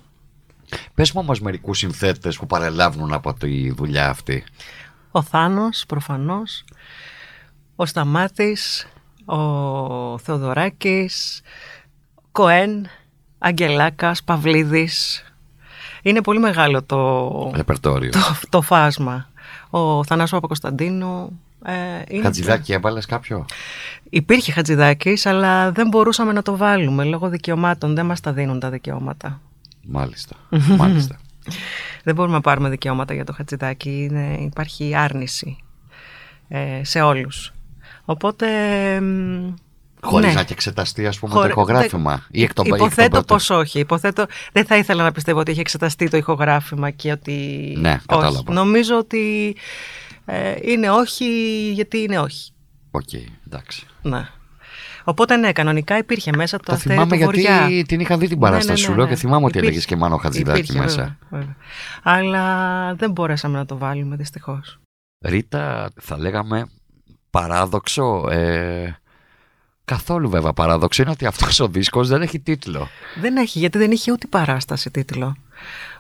Πες μου όμως μερικούς συνθέτες που παρελάβουν από τη δουλειά αυτή. Ο Θάνος προφανώς, ο Σταμάτης, ο Θεοδωράκης, Κοέν, Αγγελάκας, Παυλίδης. Είναι πολύ μεγάλο το, Ρεπερτόριο. το, το φάσμα. Ο Θανάσου Παπακοσταντίνου. Ε, είναι- Χατζηδάκι έβαλες κάποιο; Υπήρχε Χατζηδάκης, αλλά δεν μπορούσαμε να το βάλουμε λόγω δικαιωμάτων. Δεν μας τα δίνουν τα δικαιώματα. Μάλιστα. Μάλιστα. Δεν μπορούμε να πάρουμε δικαιώματα για το Χατζηδάκι. Είναι, υπάρχει άρνηση ε, σε όλους. Οπότε... μ, Χωρίς ναι. να έχει εξεταστεί ας πούμε Χωρί- το ηχογράφημα. Ή εκ των εκ των Υποθέτω πρώτων. πως όχι. Υποθέτω, δεν θα ήθελα να πιστεύω ότι έχει εξεταστεί το ηχογράφημα και ότι... Ναι, όχι. κατάλαβα. Νομίζω ότι ε, είναι όχι γιατί είναι όχι. Οκ, εντάξει. Ναι. Οπότε ναι, κανονικά υπήρχε μέσα το, Το αστέρι θυμάμαι του γιατί Βοριά. την είχα δει την Ναι, ναι, παράσταση ναι, σου λέω ναι. και θυμάμαι ότι Υπήρχε- έλεγες και Μάνο Χατζηδάκι υπήρχε, μέσα. βέβαια, βέβαια. Αλλά δεν μπορέσαμε να το βάλουμε δυστυχώς. Ρίτα, θα λέγαμε παράδοξο. Ε, καθόλου βέβαια παράδοξο είναι ότι αυτός ο δίσκος δεν έχει τίτλο. Δεν έχει, γιατί δεν είχε ούτε παράσταση τίτλο.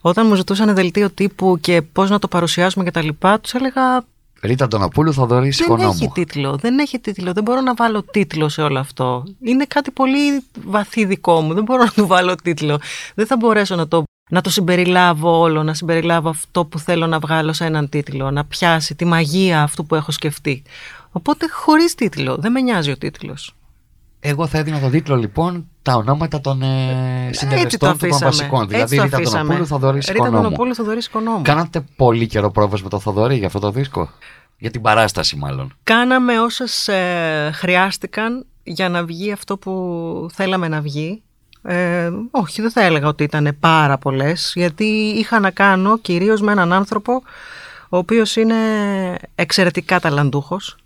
Όταν μου ζητούσαν δελτίο τύπου και πώς να το παρουσιάσουμε και τα λοιπά, τους έλεγα Ρίτα Αντωνοπούλου, Θοδωρής δεν Οικονόμου. έχει τίτλο, δεν έχει τίτλο, δεν μπορώ να βάλω τίτλο σε όλο αυτό. Είναι κάτι πολύ βαθύ δικό μου, δεν μπορώ να του βάλω τίτλο. Δεν θα μπορέσω να το, να το συμπεριλάβω όλο, να συμπεριλάβω αυτό που θέλω να βγάλω σε έναν τίτλο, να πιάσει τη μαγεία αυτού που έχω σκεφτεί. Οπότε χωρίς τίτλο, δεν με νοιάζει ο τίτλος. Εγώ θα έδινα τον τίτλο λοιπόν τα ονόματα των ε, Έτσι το συντελεστών του των αφήσαμε. βασικών. Έτσι Δηλαδή το Ρίτα αφήσαμε. Αντωνοπούλου, Θοδωρής Ρίτα Οικονόμου. Αντωνοπούλου, Θοδωρής Οικονόμου. Κάνατε πολύ καιρό πρόβες με το Θοδωρή για αυτό το δίσκο. Για την παράσταση μάλλον. Κάναμε όσες ε, χρειάστηκαν για να βγει αυτό που θέλαμε να βγει. Ε, όχι, δεν θα έλεγα ότι ήταν πάρα πολλές, γιατί είχα να κάνω κυρίως με έναν άνθρωπο ο οποίος είναι εξαιρετικά ταλαντούχος.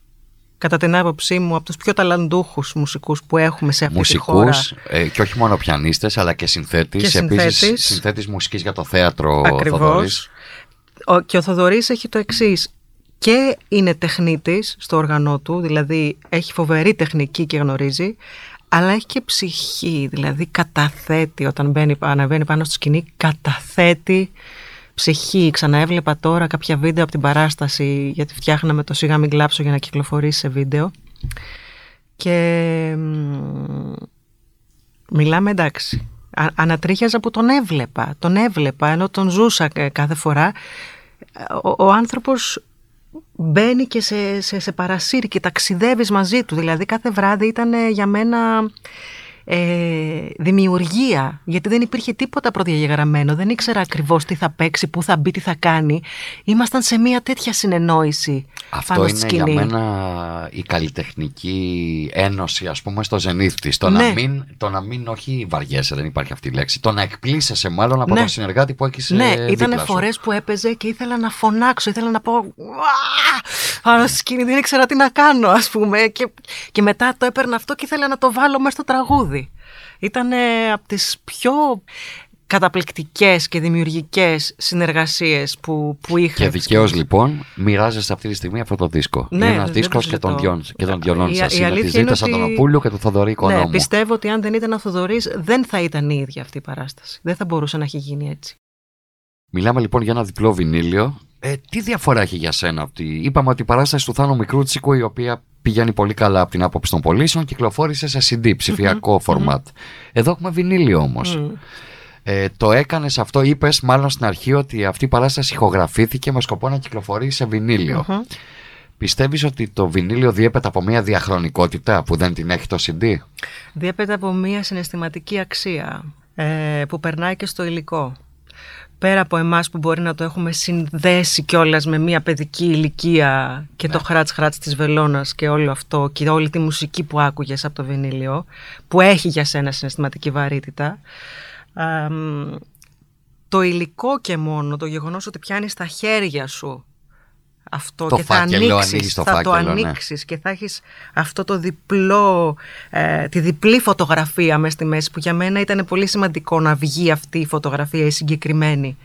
Κατά την άποψή μου, από τους πιο ταλαντούχους μουσικούς που έχουμε σε αυτή τη χώρα. Μουσικούς ε, και όχι μόνο πιανίστες αλλά και συνθέτης. Και Επίσης συνθέτης. συνθέτης μουσικής για το θέατρο ο Ακριβώς. Θοδωρής. Ο, και ο Θοδωρής έχει το εξής. Και είναι τεχνίτης στο όργανό του, δηλαδή έχει φοβερή τεχνική και γνωρίζει, αλλά έχει και ψυχή, δηλαδή καταθέτει όταν μπαίνει, ανεβαίνει πάνω στη σκηνή, καταθέτει ψυχή. Ξαναέβλεπα τώρα κάποια βίντεο από την παράσταση, γιατί φτιάχναμε το σιγά μην κλάψω για να κυκλοφορήσει σε βίντεο. Και μ, μιλάμε εντάξει. Α, ανατρίχιαζα που τον έβλεπα. Τον έβλεπα ενώ τον ζούσα ε, κάθε φορά. Ο, ο άνθρωπος μπαίνει και σε, σε, σε παρασύρει και ταξιδεύεις μαζί του. Δηλαδή κάθε βράδυ ήταν ε, για μένα ε, δημιουργία. Γιατί δεν υπήρχε τίποτα προδιαγεγραμμένο. Δεν ήξερα ακριβώς τι θα παίξει, πού θα μπει, τι θα κάνει. Ήμασταν σε μια τέτοια συνεννόηση Αυτό πάνω είναι στη για σκηνή. μένα η καλλιτεχνική ένωση ας πούμε στο ζενήθ της. Το, Ναι. να μην, το να μην όχι βαριέσαι, δεν υπάρχει αυτή η λέξη. Το να εκπλήσεσαι μάλλον από Ναι. τον συνεργάτη που έχεις Ναι, ε, ήταν δίπλα σου. φορές που έπαιζε και ήθελα να φωνάξω, ήθελα να πω. «Ουά!» Πάνω στη σκηνή, δεν ήξερα τι να κάνω, ας πούμε. Και, και μετά το έπαιρνα αυτό και ήθελα να το βάλω μέσα στο τραγούδι. Ήταν από τις πιο καταπληκτικές και δημιουργικές συνεργασίες που, που είχα. Και δικαίως λοιπόν μοιράζεσαι αυτή τη στιγμή αυτό το δίσκο. Ναι, είναι ένας δεν δίσκος το και των συζητώ. δυο και των δυο Η- σας. η Είναι τη αλήθεια είναι Ζήτα ότι- Αντωνοπούλου και του Θοδωρή Οικονόμου. Ναι, πιστεύω ότι αν δεν ήταν ο Θοδωρής δεν θα ήταν η ίδια αυτή η παράσταση. Δεν θα μπορούσε να έχει γίνει έτσι. Μιλάμε λοιπόν για ένα διπλό βινίλιο. Ε, τι διαφορά έχει για σένα αυτή; Είπαμε ότι η παράσταση του Θάνου Μικρούτσικου, η οποία πηγαίνει πολύ καλά από την άποψη των πωλήσεων, κυκλοφόρησε σε CD, ψηφιακό format. Εδώ έχουμε βινίλιο όμως. Ε, το έκανες αυτό, είπες μάλλον στην αρχή ότι αυτή η παράσταση ηχογραφήθηκε με σκοπό να κυκλοφορεί σε βινίλιο. Πιστεύεις ότι το βινίλιο διέπεται από μια διαχρονικότητα που δεν την έχει το CD? Διέπεται από μια συναισθηματική αξία ε, που περνάει και στο υλικό. Πέρα από εμάς που μπορεί να το έχουμε συνδέσει κιόλας με μια παιδική ηλικία και το χράτς χράτς της βελόνας και όλο αυτό και όλη τη μουσική που άκουγες από το βινίλιο που έχει για σένα συναισθηματική βαρύτητα ε, το υλικό και μόνο, το γεγονός ότι πιάνεις στα χέρια σου αυτό Το και θα φάκελο, ανοίξεις, ανοίγεις το θα το φάκελο, ναι. ανοίξεις και θα έχεις αυτό το διπλό, ε, τη διπλή φωτογραφία μέσα στη μέση που για μένα ήταν πολύ σημαντικό να βγει αυτή η φωτογραφία η συγκεκριμένη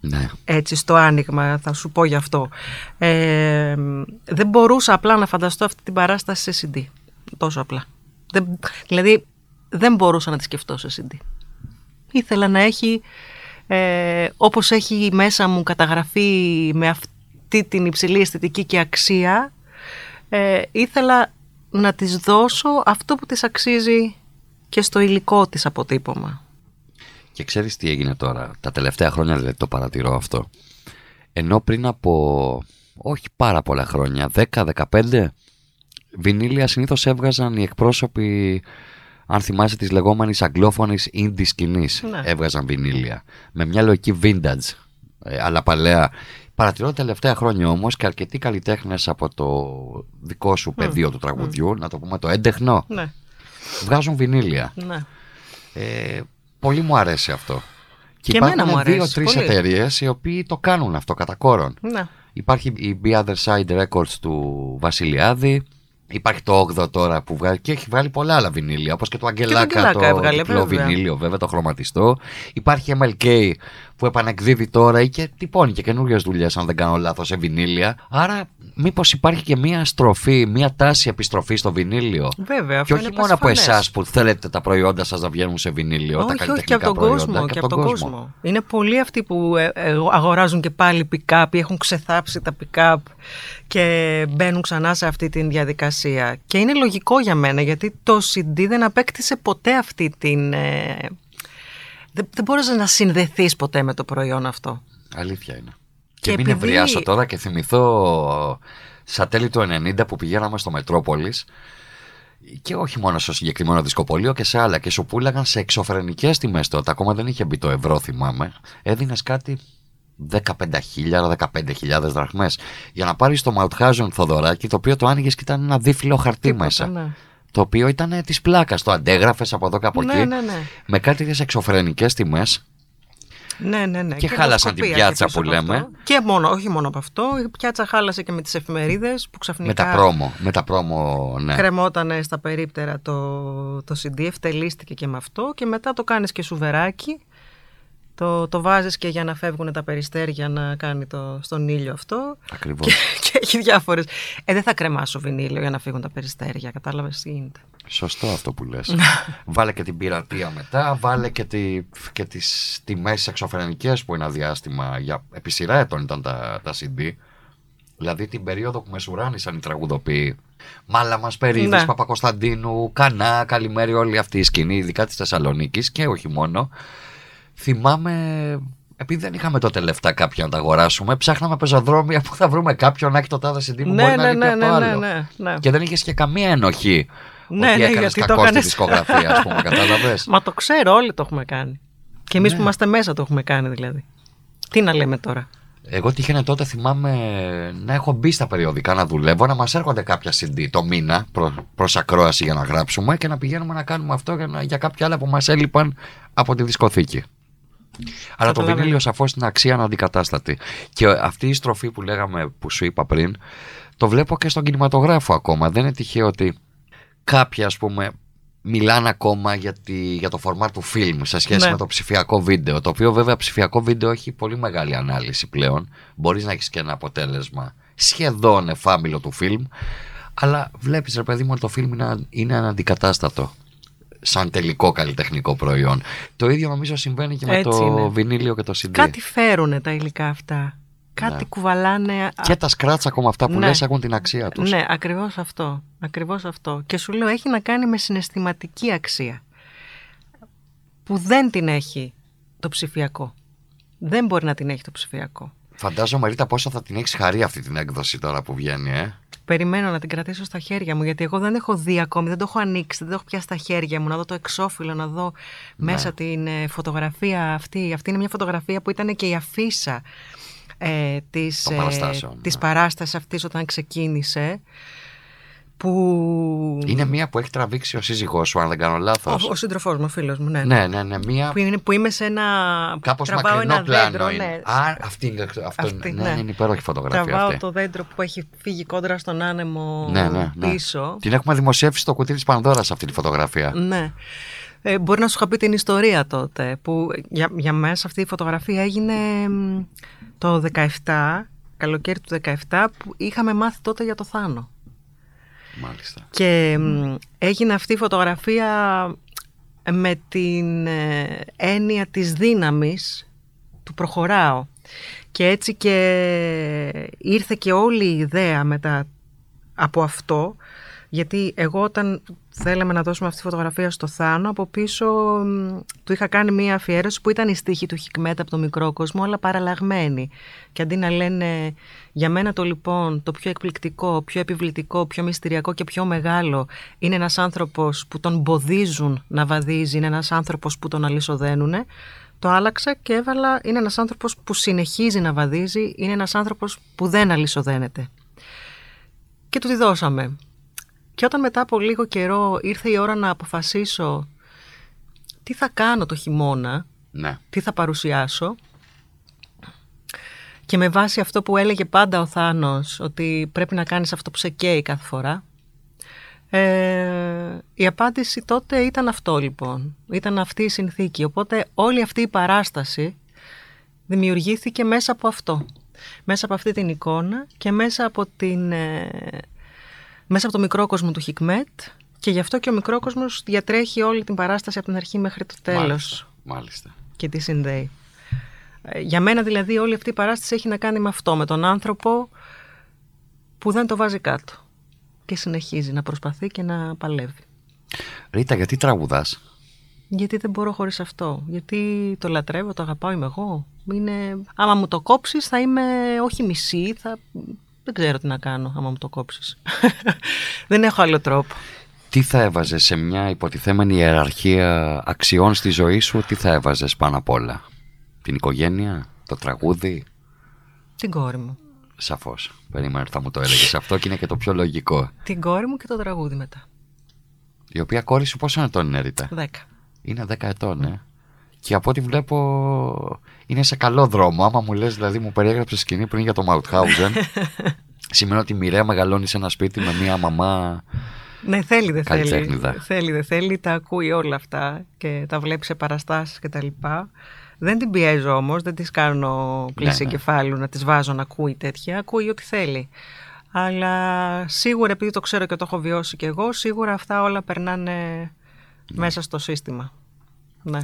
Ναι. έτσι στο άνοιγμα, θα σου πω γι' αυτό. Ε, δεν μπορούσα απλά να φανταστώ αυτή την παράσταση σε CD. Τόσο απλά. Δεν, δηλαδή δεν μπορούσα να τη σκεφτώ σε CD. Ήθελα να έχει, ε, όπως έχει μέσα μου καταγραφεί με αυτή την υψηλή αισθητική και αξία, ε, ήθελα να της δώσω αυτό που της αξίζει και στο υλικό της αποτύπωμα. Και ξέρεις τι έγινε τώρα, τα τελευταία χρόνια δηλαδή το παρατηρώ αυτό. Ενώ πριν από όχι πάρα πολλά χρόνια, 10-15, βινίλια συνήθως έβγαζαν οι εκπρόσωποι, αν θυμάσαι, της λεγόμενης αγγλόφωνης indie σκηνής. Ναι. Έβγαζαν βινίλια. Με μια λογική vintage, ε, αλλά παλαιά. Παρατηρώ τα τελευταία χρόνια όμως και αρκετοί καλλιτέχνες από το δικό σου πεδίο του τραγουδιού, να το πούμε το έντεχνο, Ναι, βγάζουν βινίλια. ναι. Ε, πολύ μου αρέσει αυτό. Και, Και εμένα υπάρχουν μου αρέσει, δύο-τρει πολύ. εταιρείες οι οποίοι το κάνουν αυτό κατά κόρον. ναι. Υπάρχει η Be Other Side Records του Βασιλιάδη. Υπάρχει το 8 τώρα που βγάζει και έχει βγάλει πολλά άλλα βινίλια, όπως και το Αγγελάκα, Αγγελάκα το έβγαλε, διπλό βέβαια. βινίλιο, βέβαια το χρωματιστό. Υπάρχει MLK που επανεκδίδει τώρα ή και τυπώνει και καινούριες δουλειές, αν δεν κάνω λάθος, σε βινίλια. Άρα, μήπως υπάρχει και μία στροφή, μία τάση επιστροφής στο βινίλιο; Βέβαια, Και αυτό όχι είναι μόνο από πασφανές. εσάς που θέλετε τα προϊόντα σας να βγαίνουν σε βινίλιο, τα Όχι, όχι, και καλλιτεχνικά από τον προϊόντα, κόσμο. Και από τον κόσμο. Είναι πολλοί αυτοί που ε, ε, αγοράζουν και πάλι pick-up ή έχουν ξεθάψει τα pick-up και μπαίνουν ξανά σε αυτή τη διαδικασία. Και είναι λογικό για μένα γιατί το CD δεν απέκτησε ποτέ αυτή την... ε, δεν, δεν μπορείς να συνδεθείς ποτέ με το προϊόν αυτό. Αλήθεια είναι. Και Και, μην επειδή- ευριάσω τώρα και θυμηθώ στα τέλη του 90 που πηγαίναμε στο Μετρόπολης και όχι μόνο στο συγκεκριμένο δισκοπολείο και σε άλλα και σου πουλάγαν σε εξωφρενικές τιμές τότε ακόμα δεν είχε μπει το ευρώ θυμάμαι έδινες κάτι 15.000, 15.000 δραχμές για να πάρεις το Μαουτχάζον Θοδωράκι το οποίο το άνοιγες και ήταν ένα δίφυλλο χαρτί Τίποτα, μέσα ναι. το οποίο ήταν της πλάκας το αντέγραφες από εδώ και από Ναι, εκεί ναι, ναι. με κάτι τέτοιες εξωφρενικές τιμές Ναι, ναι, ναι. Και χάλασαν την ενδοσκοπία πιάτσα και πίσω που από λέμε. αυτό. Και μόνο, όχι μόνο από αυτό. Η πιάτσα χάλασε και με τις εφημερίδες που ξαφνικά με τα πρόμο, με τα πρόμο ναι. κρεμότανε στα περίπτερα το, το CD, ευτελίστηκε και με αυτό και μετά το κάνεις και σουβεράκι. Το, το βάζεις και για να φεύγουν τα περιστέρια να κάνει το, στον ήλιο αυτό. Ακριβώς. Και, και έχει διάφορες... Ε, δεν θα κρεμάσω βινίλιο για να φύγουν τα περιστέρια, κατάλαβες τι γίνεται. Σωστό αυτό που λες. βάλε και την πειρατεία μετά, βάλε και, τη, και τις τιμές εξωφρενικές που ένα διάστημα, για επί σειρά ετών ήταν τα, τα CD. Δηλαδή την περίοδο που μεσουράνησαν οι τραγουδοποιοί. Μάλα μας Περίδης, Ναι. Παπακοσταντίνου, Κανά, Καλημέρι όλη αυτή η σκηνή, ειδικά της Θεσσαλονίκης και όχι μόνο. Θυμάμαι, επειδή δεν είχαμε τότε λεφτά κάποια να τα αγοράσουμε, ψάχναμε πεζοδρόμια που θα βρούμε κάποιον να έχει το τάδε CD που Ναι, μπορεί να ναι, λείπει ναι, από το ναι, ναι, άλλο. ναι, ναι. Και δεν είχες και καμία ενοχή. Ναι, ότι ναι, έκανες γιατί το κακό στη έκανες. δισκογραφία, ας πούμε, κατάλαβες; Μα το ξέρω, όλοι το έχουμε κάνει. Και εμείς Ναι. που είμαστε μέσα το έχουμε κάνει δηλαδή. Τι να λέμε τώρα; Εγώ τύχαινε τότε, θυμάμαι, να έχω μπει στα περιοδικά να δουλεύω, να μας έρχονται κάποια CD το μήνα προ προς ακρόαση για να γράψουμε και να πηγαίνουμε να κάνουμε αυτό για, να, για κάποια άλλα που μας έλειπαν από τη δισκοθήκη. Αλλά το Καταλαβαίνω. βινίλιο σαφώς είναι αξία αναντικατάστατη. Και αυτή η στροφή που λέγαμε, που σου είπα πριν, το βλέπω και στον κινηματογράφο ακόμα. Δεν είναι τυχαίο ότι κάποιοι, ας πούμε, μιλάνε ακόμα για, τη, για το φορμάτ του φιλμ σε σχέση Ναι. με το ψηφιακό βίντεο. Το οποίο βέβαια ψηφιακό βίντεο έχει πολύ μεγάλη ανάλυση πλέον. Μπορείς να έχεις και ένα αποτέλεσμα σχεδόν εφάμιλο του φιλμ. Αλλά βλέπεις ρε παιδί μου ότι το φιλμ είναι, είναι αναντικατάστατο σαν τελικό καλλιτεχνικό προϊόν. Το ίδιο νομίζω συμβαίνει και με Έτσι το είναι. βινίλιο και το CD. Κάτι φέρουν τα υλικά αυτά. κάτι Ναι. κουβαλάνε. Και τα σκράτσα ακόμα αυτά που Ναι. λες έχουν την αξία τους. Ναι, ακριβώς αυτό. Ακριβώς αυτό. Και σου λέω έχει να κάνει με συναισθηματική αξία που δεν την έχει το ψηφιακό. Δεν μπορεί να την έχει το ψηφιακό. Φαντάζομαι Ρίτα πόσο θα την έχεις χαρεί αυτή την έκδοση τώρα που βγαίνει ε. Περιμένω να την κρατήσω στα χέρια μου, γιατί εγώ δεν έχω δει ακόμη, δεν το έχω ανοίξει, δεν το έχω πιάσει στα χέρια μου, να δω το εξώφυλλο, να δω Ναι. μέσα την ε, φωτογραφία αυτή. Αυτή είναι μια φωτογραφία που ήταν και η αφίσα ε, της, Των παραστάσεων, της ναι. παράστασης αυτής όταν ξεκίνησε. Που... Είναι μία που έχει τραβήξει ο σύζυγός σου αν δεν κάνω Ο, λάθος. ο σύντροφός μου, ο φίλος μου, ναι. Ναι, ναι, ναι. Μία Που, είναι, που είμαι σε ένα. κάπως τραβάω μακρινό ένα πλάνο δέντρο, είναι. ναι. Α, αυτή είναι, αυτό, Αυτή, ναι, ναι. ναι, είναι υπέροχη φωτογραφία Τραβάω αυτή. το δέντρο που έχει φύγει κόντρα στον άνεμο Ναι, ναι, ναι. πίσω. Την έχουμε δημοσιεύσει στο κουτί της Πανδώρας αυτή τη φωτογραφία. Ναι. Ε, μπορεί να σου είχα πει την ιστορία τότε. Που για, για μέσα αυτή η φωτογραφία έγινε μ, το 17, καλοκαίρι του 17, που είχαμε μάθει τότε για το Θάνο. Μάλιστα. Και μ, έγινε αυτή η φωτογραφία με την ε, έννοια της δύναμης του προχωράω. Και έτσι και ήρθε και όλη η ιδέα μετά από αυτό, γιατί εγώ όταν θέλαμε να δώσουμε αυτή τη φωτογραφία στο Θάνο, από πίσω μ, του είχα κάνει μία αφιέρωση που ήταν η στίχη του Χικμέτα από το μικρό κόσμο, αλλά παραλλαγμένη. Και αντί να λένε για μένα το λοιπόν το πιο εκπληκτικό, πιο επιβλητικό, πιο μυστηριακό και πιο μεγάλο είναι ένας άνθρωπος που τον μποδίζουν να βαδίζει, είναι ένας άνθρωπος που τον αλυσοδένουνε, το άλλαξα και έβαλα είναι ένας άνθρωπος που συνεχίζει να βαδίζει, είναι ένας άνθρωπος που δεν αλυσοδένεται. Και του τη δώσαμε. Και όταν μετά από λίγο καιρό ήρθε η ώρα να αποφασίσω τι θα κάνω το χειμώνα, Ναι. τι θα παρουσιάσω και με βάση αυτό που έλεγε πάντα ο Θάνος ότι πρέπει να κάνεις αυτό που σε καίει κάθε φορά ε, η απάντηση τότε ήταν αυτό λοιπόν. Ήταν αυτή η συνθήκη. Οπότε όλη αυτή η παράσταση δημιουργήθηκε μέσα από αυτό. Μέσα από αυτή την εικόνα και μέσα από την ε, μέσα από το μικρό κόσμο του Χικμέτ και γι' αυτό και ο μικρό κόσμος διατρέχει όλη την παράσταση από την αρχή μέχρι το τέλος Μάλιστα. Μάλιστα. και τι συνδέει. Ε, Για μένα δηλαδή όλη αυτή η παράσταση έχει να κάνει με αυτό, με τον άνθρωπο που δεν το βάζει κάτω και συνεχίζει να προσπαθεί και να παλεύει. Ρίτα, γιατί τραγουδάς; Γιατί δεν μπορώ χωρίς αυτό. Γιατί το λατρεύω, το αγαπάω, είμαι εγώ. Είναι... Άμα μου το κόψεις θα είμαι όχι μισή, θα... δεν ξέρω τι να κάνω άμα μου το κόψεις. δεν έχω άλλο τρόπο. Τι θα έβαζες σε μια υποτιθέμενη ιεραρχία αξιών στη ζωή σου, τι θα έβαζες πάνω απ' όλα; Την οικογένεια, το τραγούδι, Την κόρη μου. σαφώς. Περίμενα ότι θα μου το έλεγες αυτό και είναι και το πιο λογικό. Την κόρη μου και το τραγούδι μετά. Η οποία κόρη σου πόσο ετών είναι Ρίτα; Δέκα. Είναι 10 ετών, ε. Και από ό,τι βλέπω είναι σε καλό δρόμο. Άμα μου λες, δηλαδή μου περιέγραψε σκηνή πριν για το Μαουτχάουζεν. σημαίνει ότι η μοιραία μεγαλώνει σε ένα σπίτι με μία μαμά. Ναι, θέλει, δεν θέλει. Καλλιτέχνηδα. Θέλει, δεν θέλει, τα ακούει όλα αυτά και τα βλέπει σε παραστάσεις και τα λοιπά. Δεν την πιέζω όμως, δεν της κάνω κλίση ναι. εγκεφάλου να της βάζω να ακούει τέτοια, ακούει ό,τι θέλει. Αλλά σίγουρα επειδή το ξέρω και το έχω βιώσει και εγώ, σίγουρα αυτά όλα περνάνε μέσα στο σύστημα. Ναι.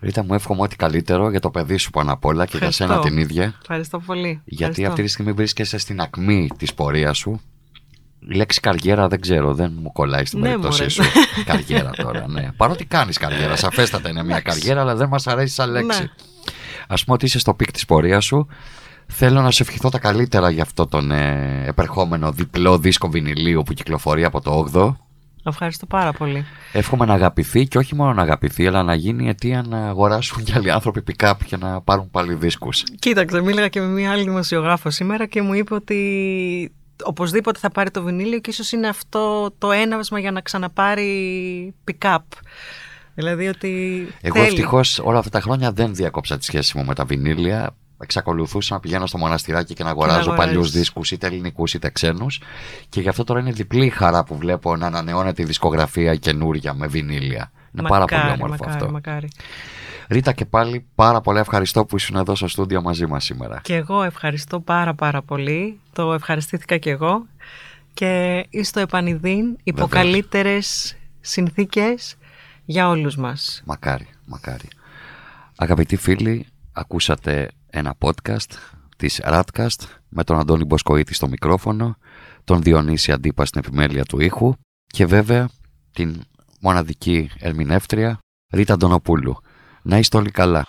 Ρίτα, μου εύχομαι ό,τι καλύτερο για το παιδί σου πάνω απ' όλα και για Ευχαριστώ. σένα την ίδια. Ευχαριστώ πολύ. Γιατί Ευχαριστώ. αυτή τη στιγμή βρίσκεσαι στην ακμή της πορείας σου. Η λέξη καριέρα δεν ξέρω, δεν μου κολλάει στην Ναι, περίπτωσή μωρέ. σου. καριέρα τώρα, ναι. Παρότι κάνεις καριέρα, σαφέστατα είναι μια Εντάξει. καριέρα, αλλά δεν μας αρέσει σαν λέξη. Ναι. Ας πούμε ότι είσαι στο peak της πορείας σου. Θέλω να σου ευχηθώ τα καλύτερα για αυτό τον ε, επερχόμενο διπλό δίσκο βινιλίου που κυκλοφορεί από το 8ο. Ευχαριστώ πάρα πολύ. Εύχομαι να αγαπηθεί και όχι μόνο να αγαπηθεί, αλλά να γίνει αιτία να αγοράσουν και άλλοι άνθρωποι πικάπ και να πάρουν πάλι δίσκους. Κοίταξε, μίλαγα και με μια άλλη δημοσιογράφο σήμερα και μου είπε ότι οπωσδήποτε θα πάρει το βινίλιο και ίσως είναι αυτό το έναυσμα για να ξαναπάρει πικάπ. Δηλαδή ότι Εγώ θέλει. ευτυχώς όλα αυτά τα χρόνια δεν διάκοψα τη σχέση μου με τα βινίλια. Εξακολουθούσα να πηγαίνω στο μοναστηράκι και να αγοράζω αγοράζεις. παλιούς δίσκους, είτε ελληνικούς είτε ξένους. Και γι' αυτό τώρα είναι διπλή η χαρά που βλέπω να ανανεώνεται η δισκογραφία καινούρια με βινίλια. Είναι πάρα πολύ όμορφο μακάρι, αυτό. Μακάρι. Ρίτα και πάλι πάρα πολύ ευχαριστώ που ήσουν εδώ στο στούντιο μαζί μας σήμερα. Και εγώ ευχαριστώ πάρα πάρα πολύ. Το ευχαριστήθηκα και εγώ. Και στο επανειδήν υπό Βεβαίως. καλύτερες συνθήκες για όλους μας. Μακάρι, μακάρι. Αγαπητοί φίλοι, ακούσατε ένα podcast της Radcast με τον Αντώνη Μποσκοίτη στο μικρόφωνο, τον Διονύση Αντίπα στην επιμέλεια του ήχου και βέβαια την μοναδική ερμηνεύτρια Ρίτα Αντωνοπούλου. Να είστε όλοι καλά.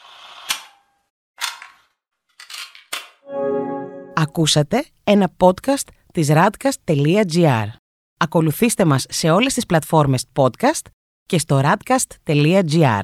Ακούσατε ένα podcast της radcast.gr. Ακολουθήστε μας σε όλες τις πλατφόρμες podcast και στο radcast.gr.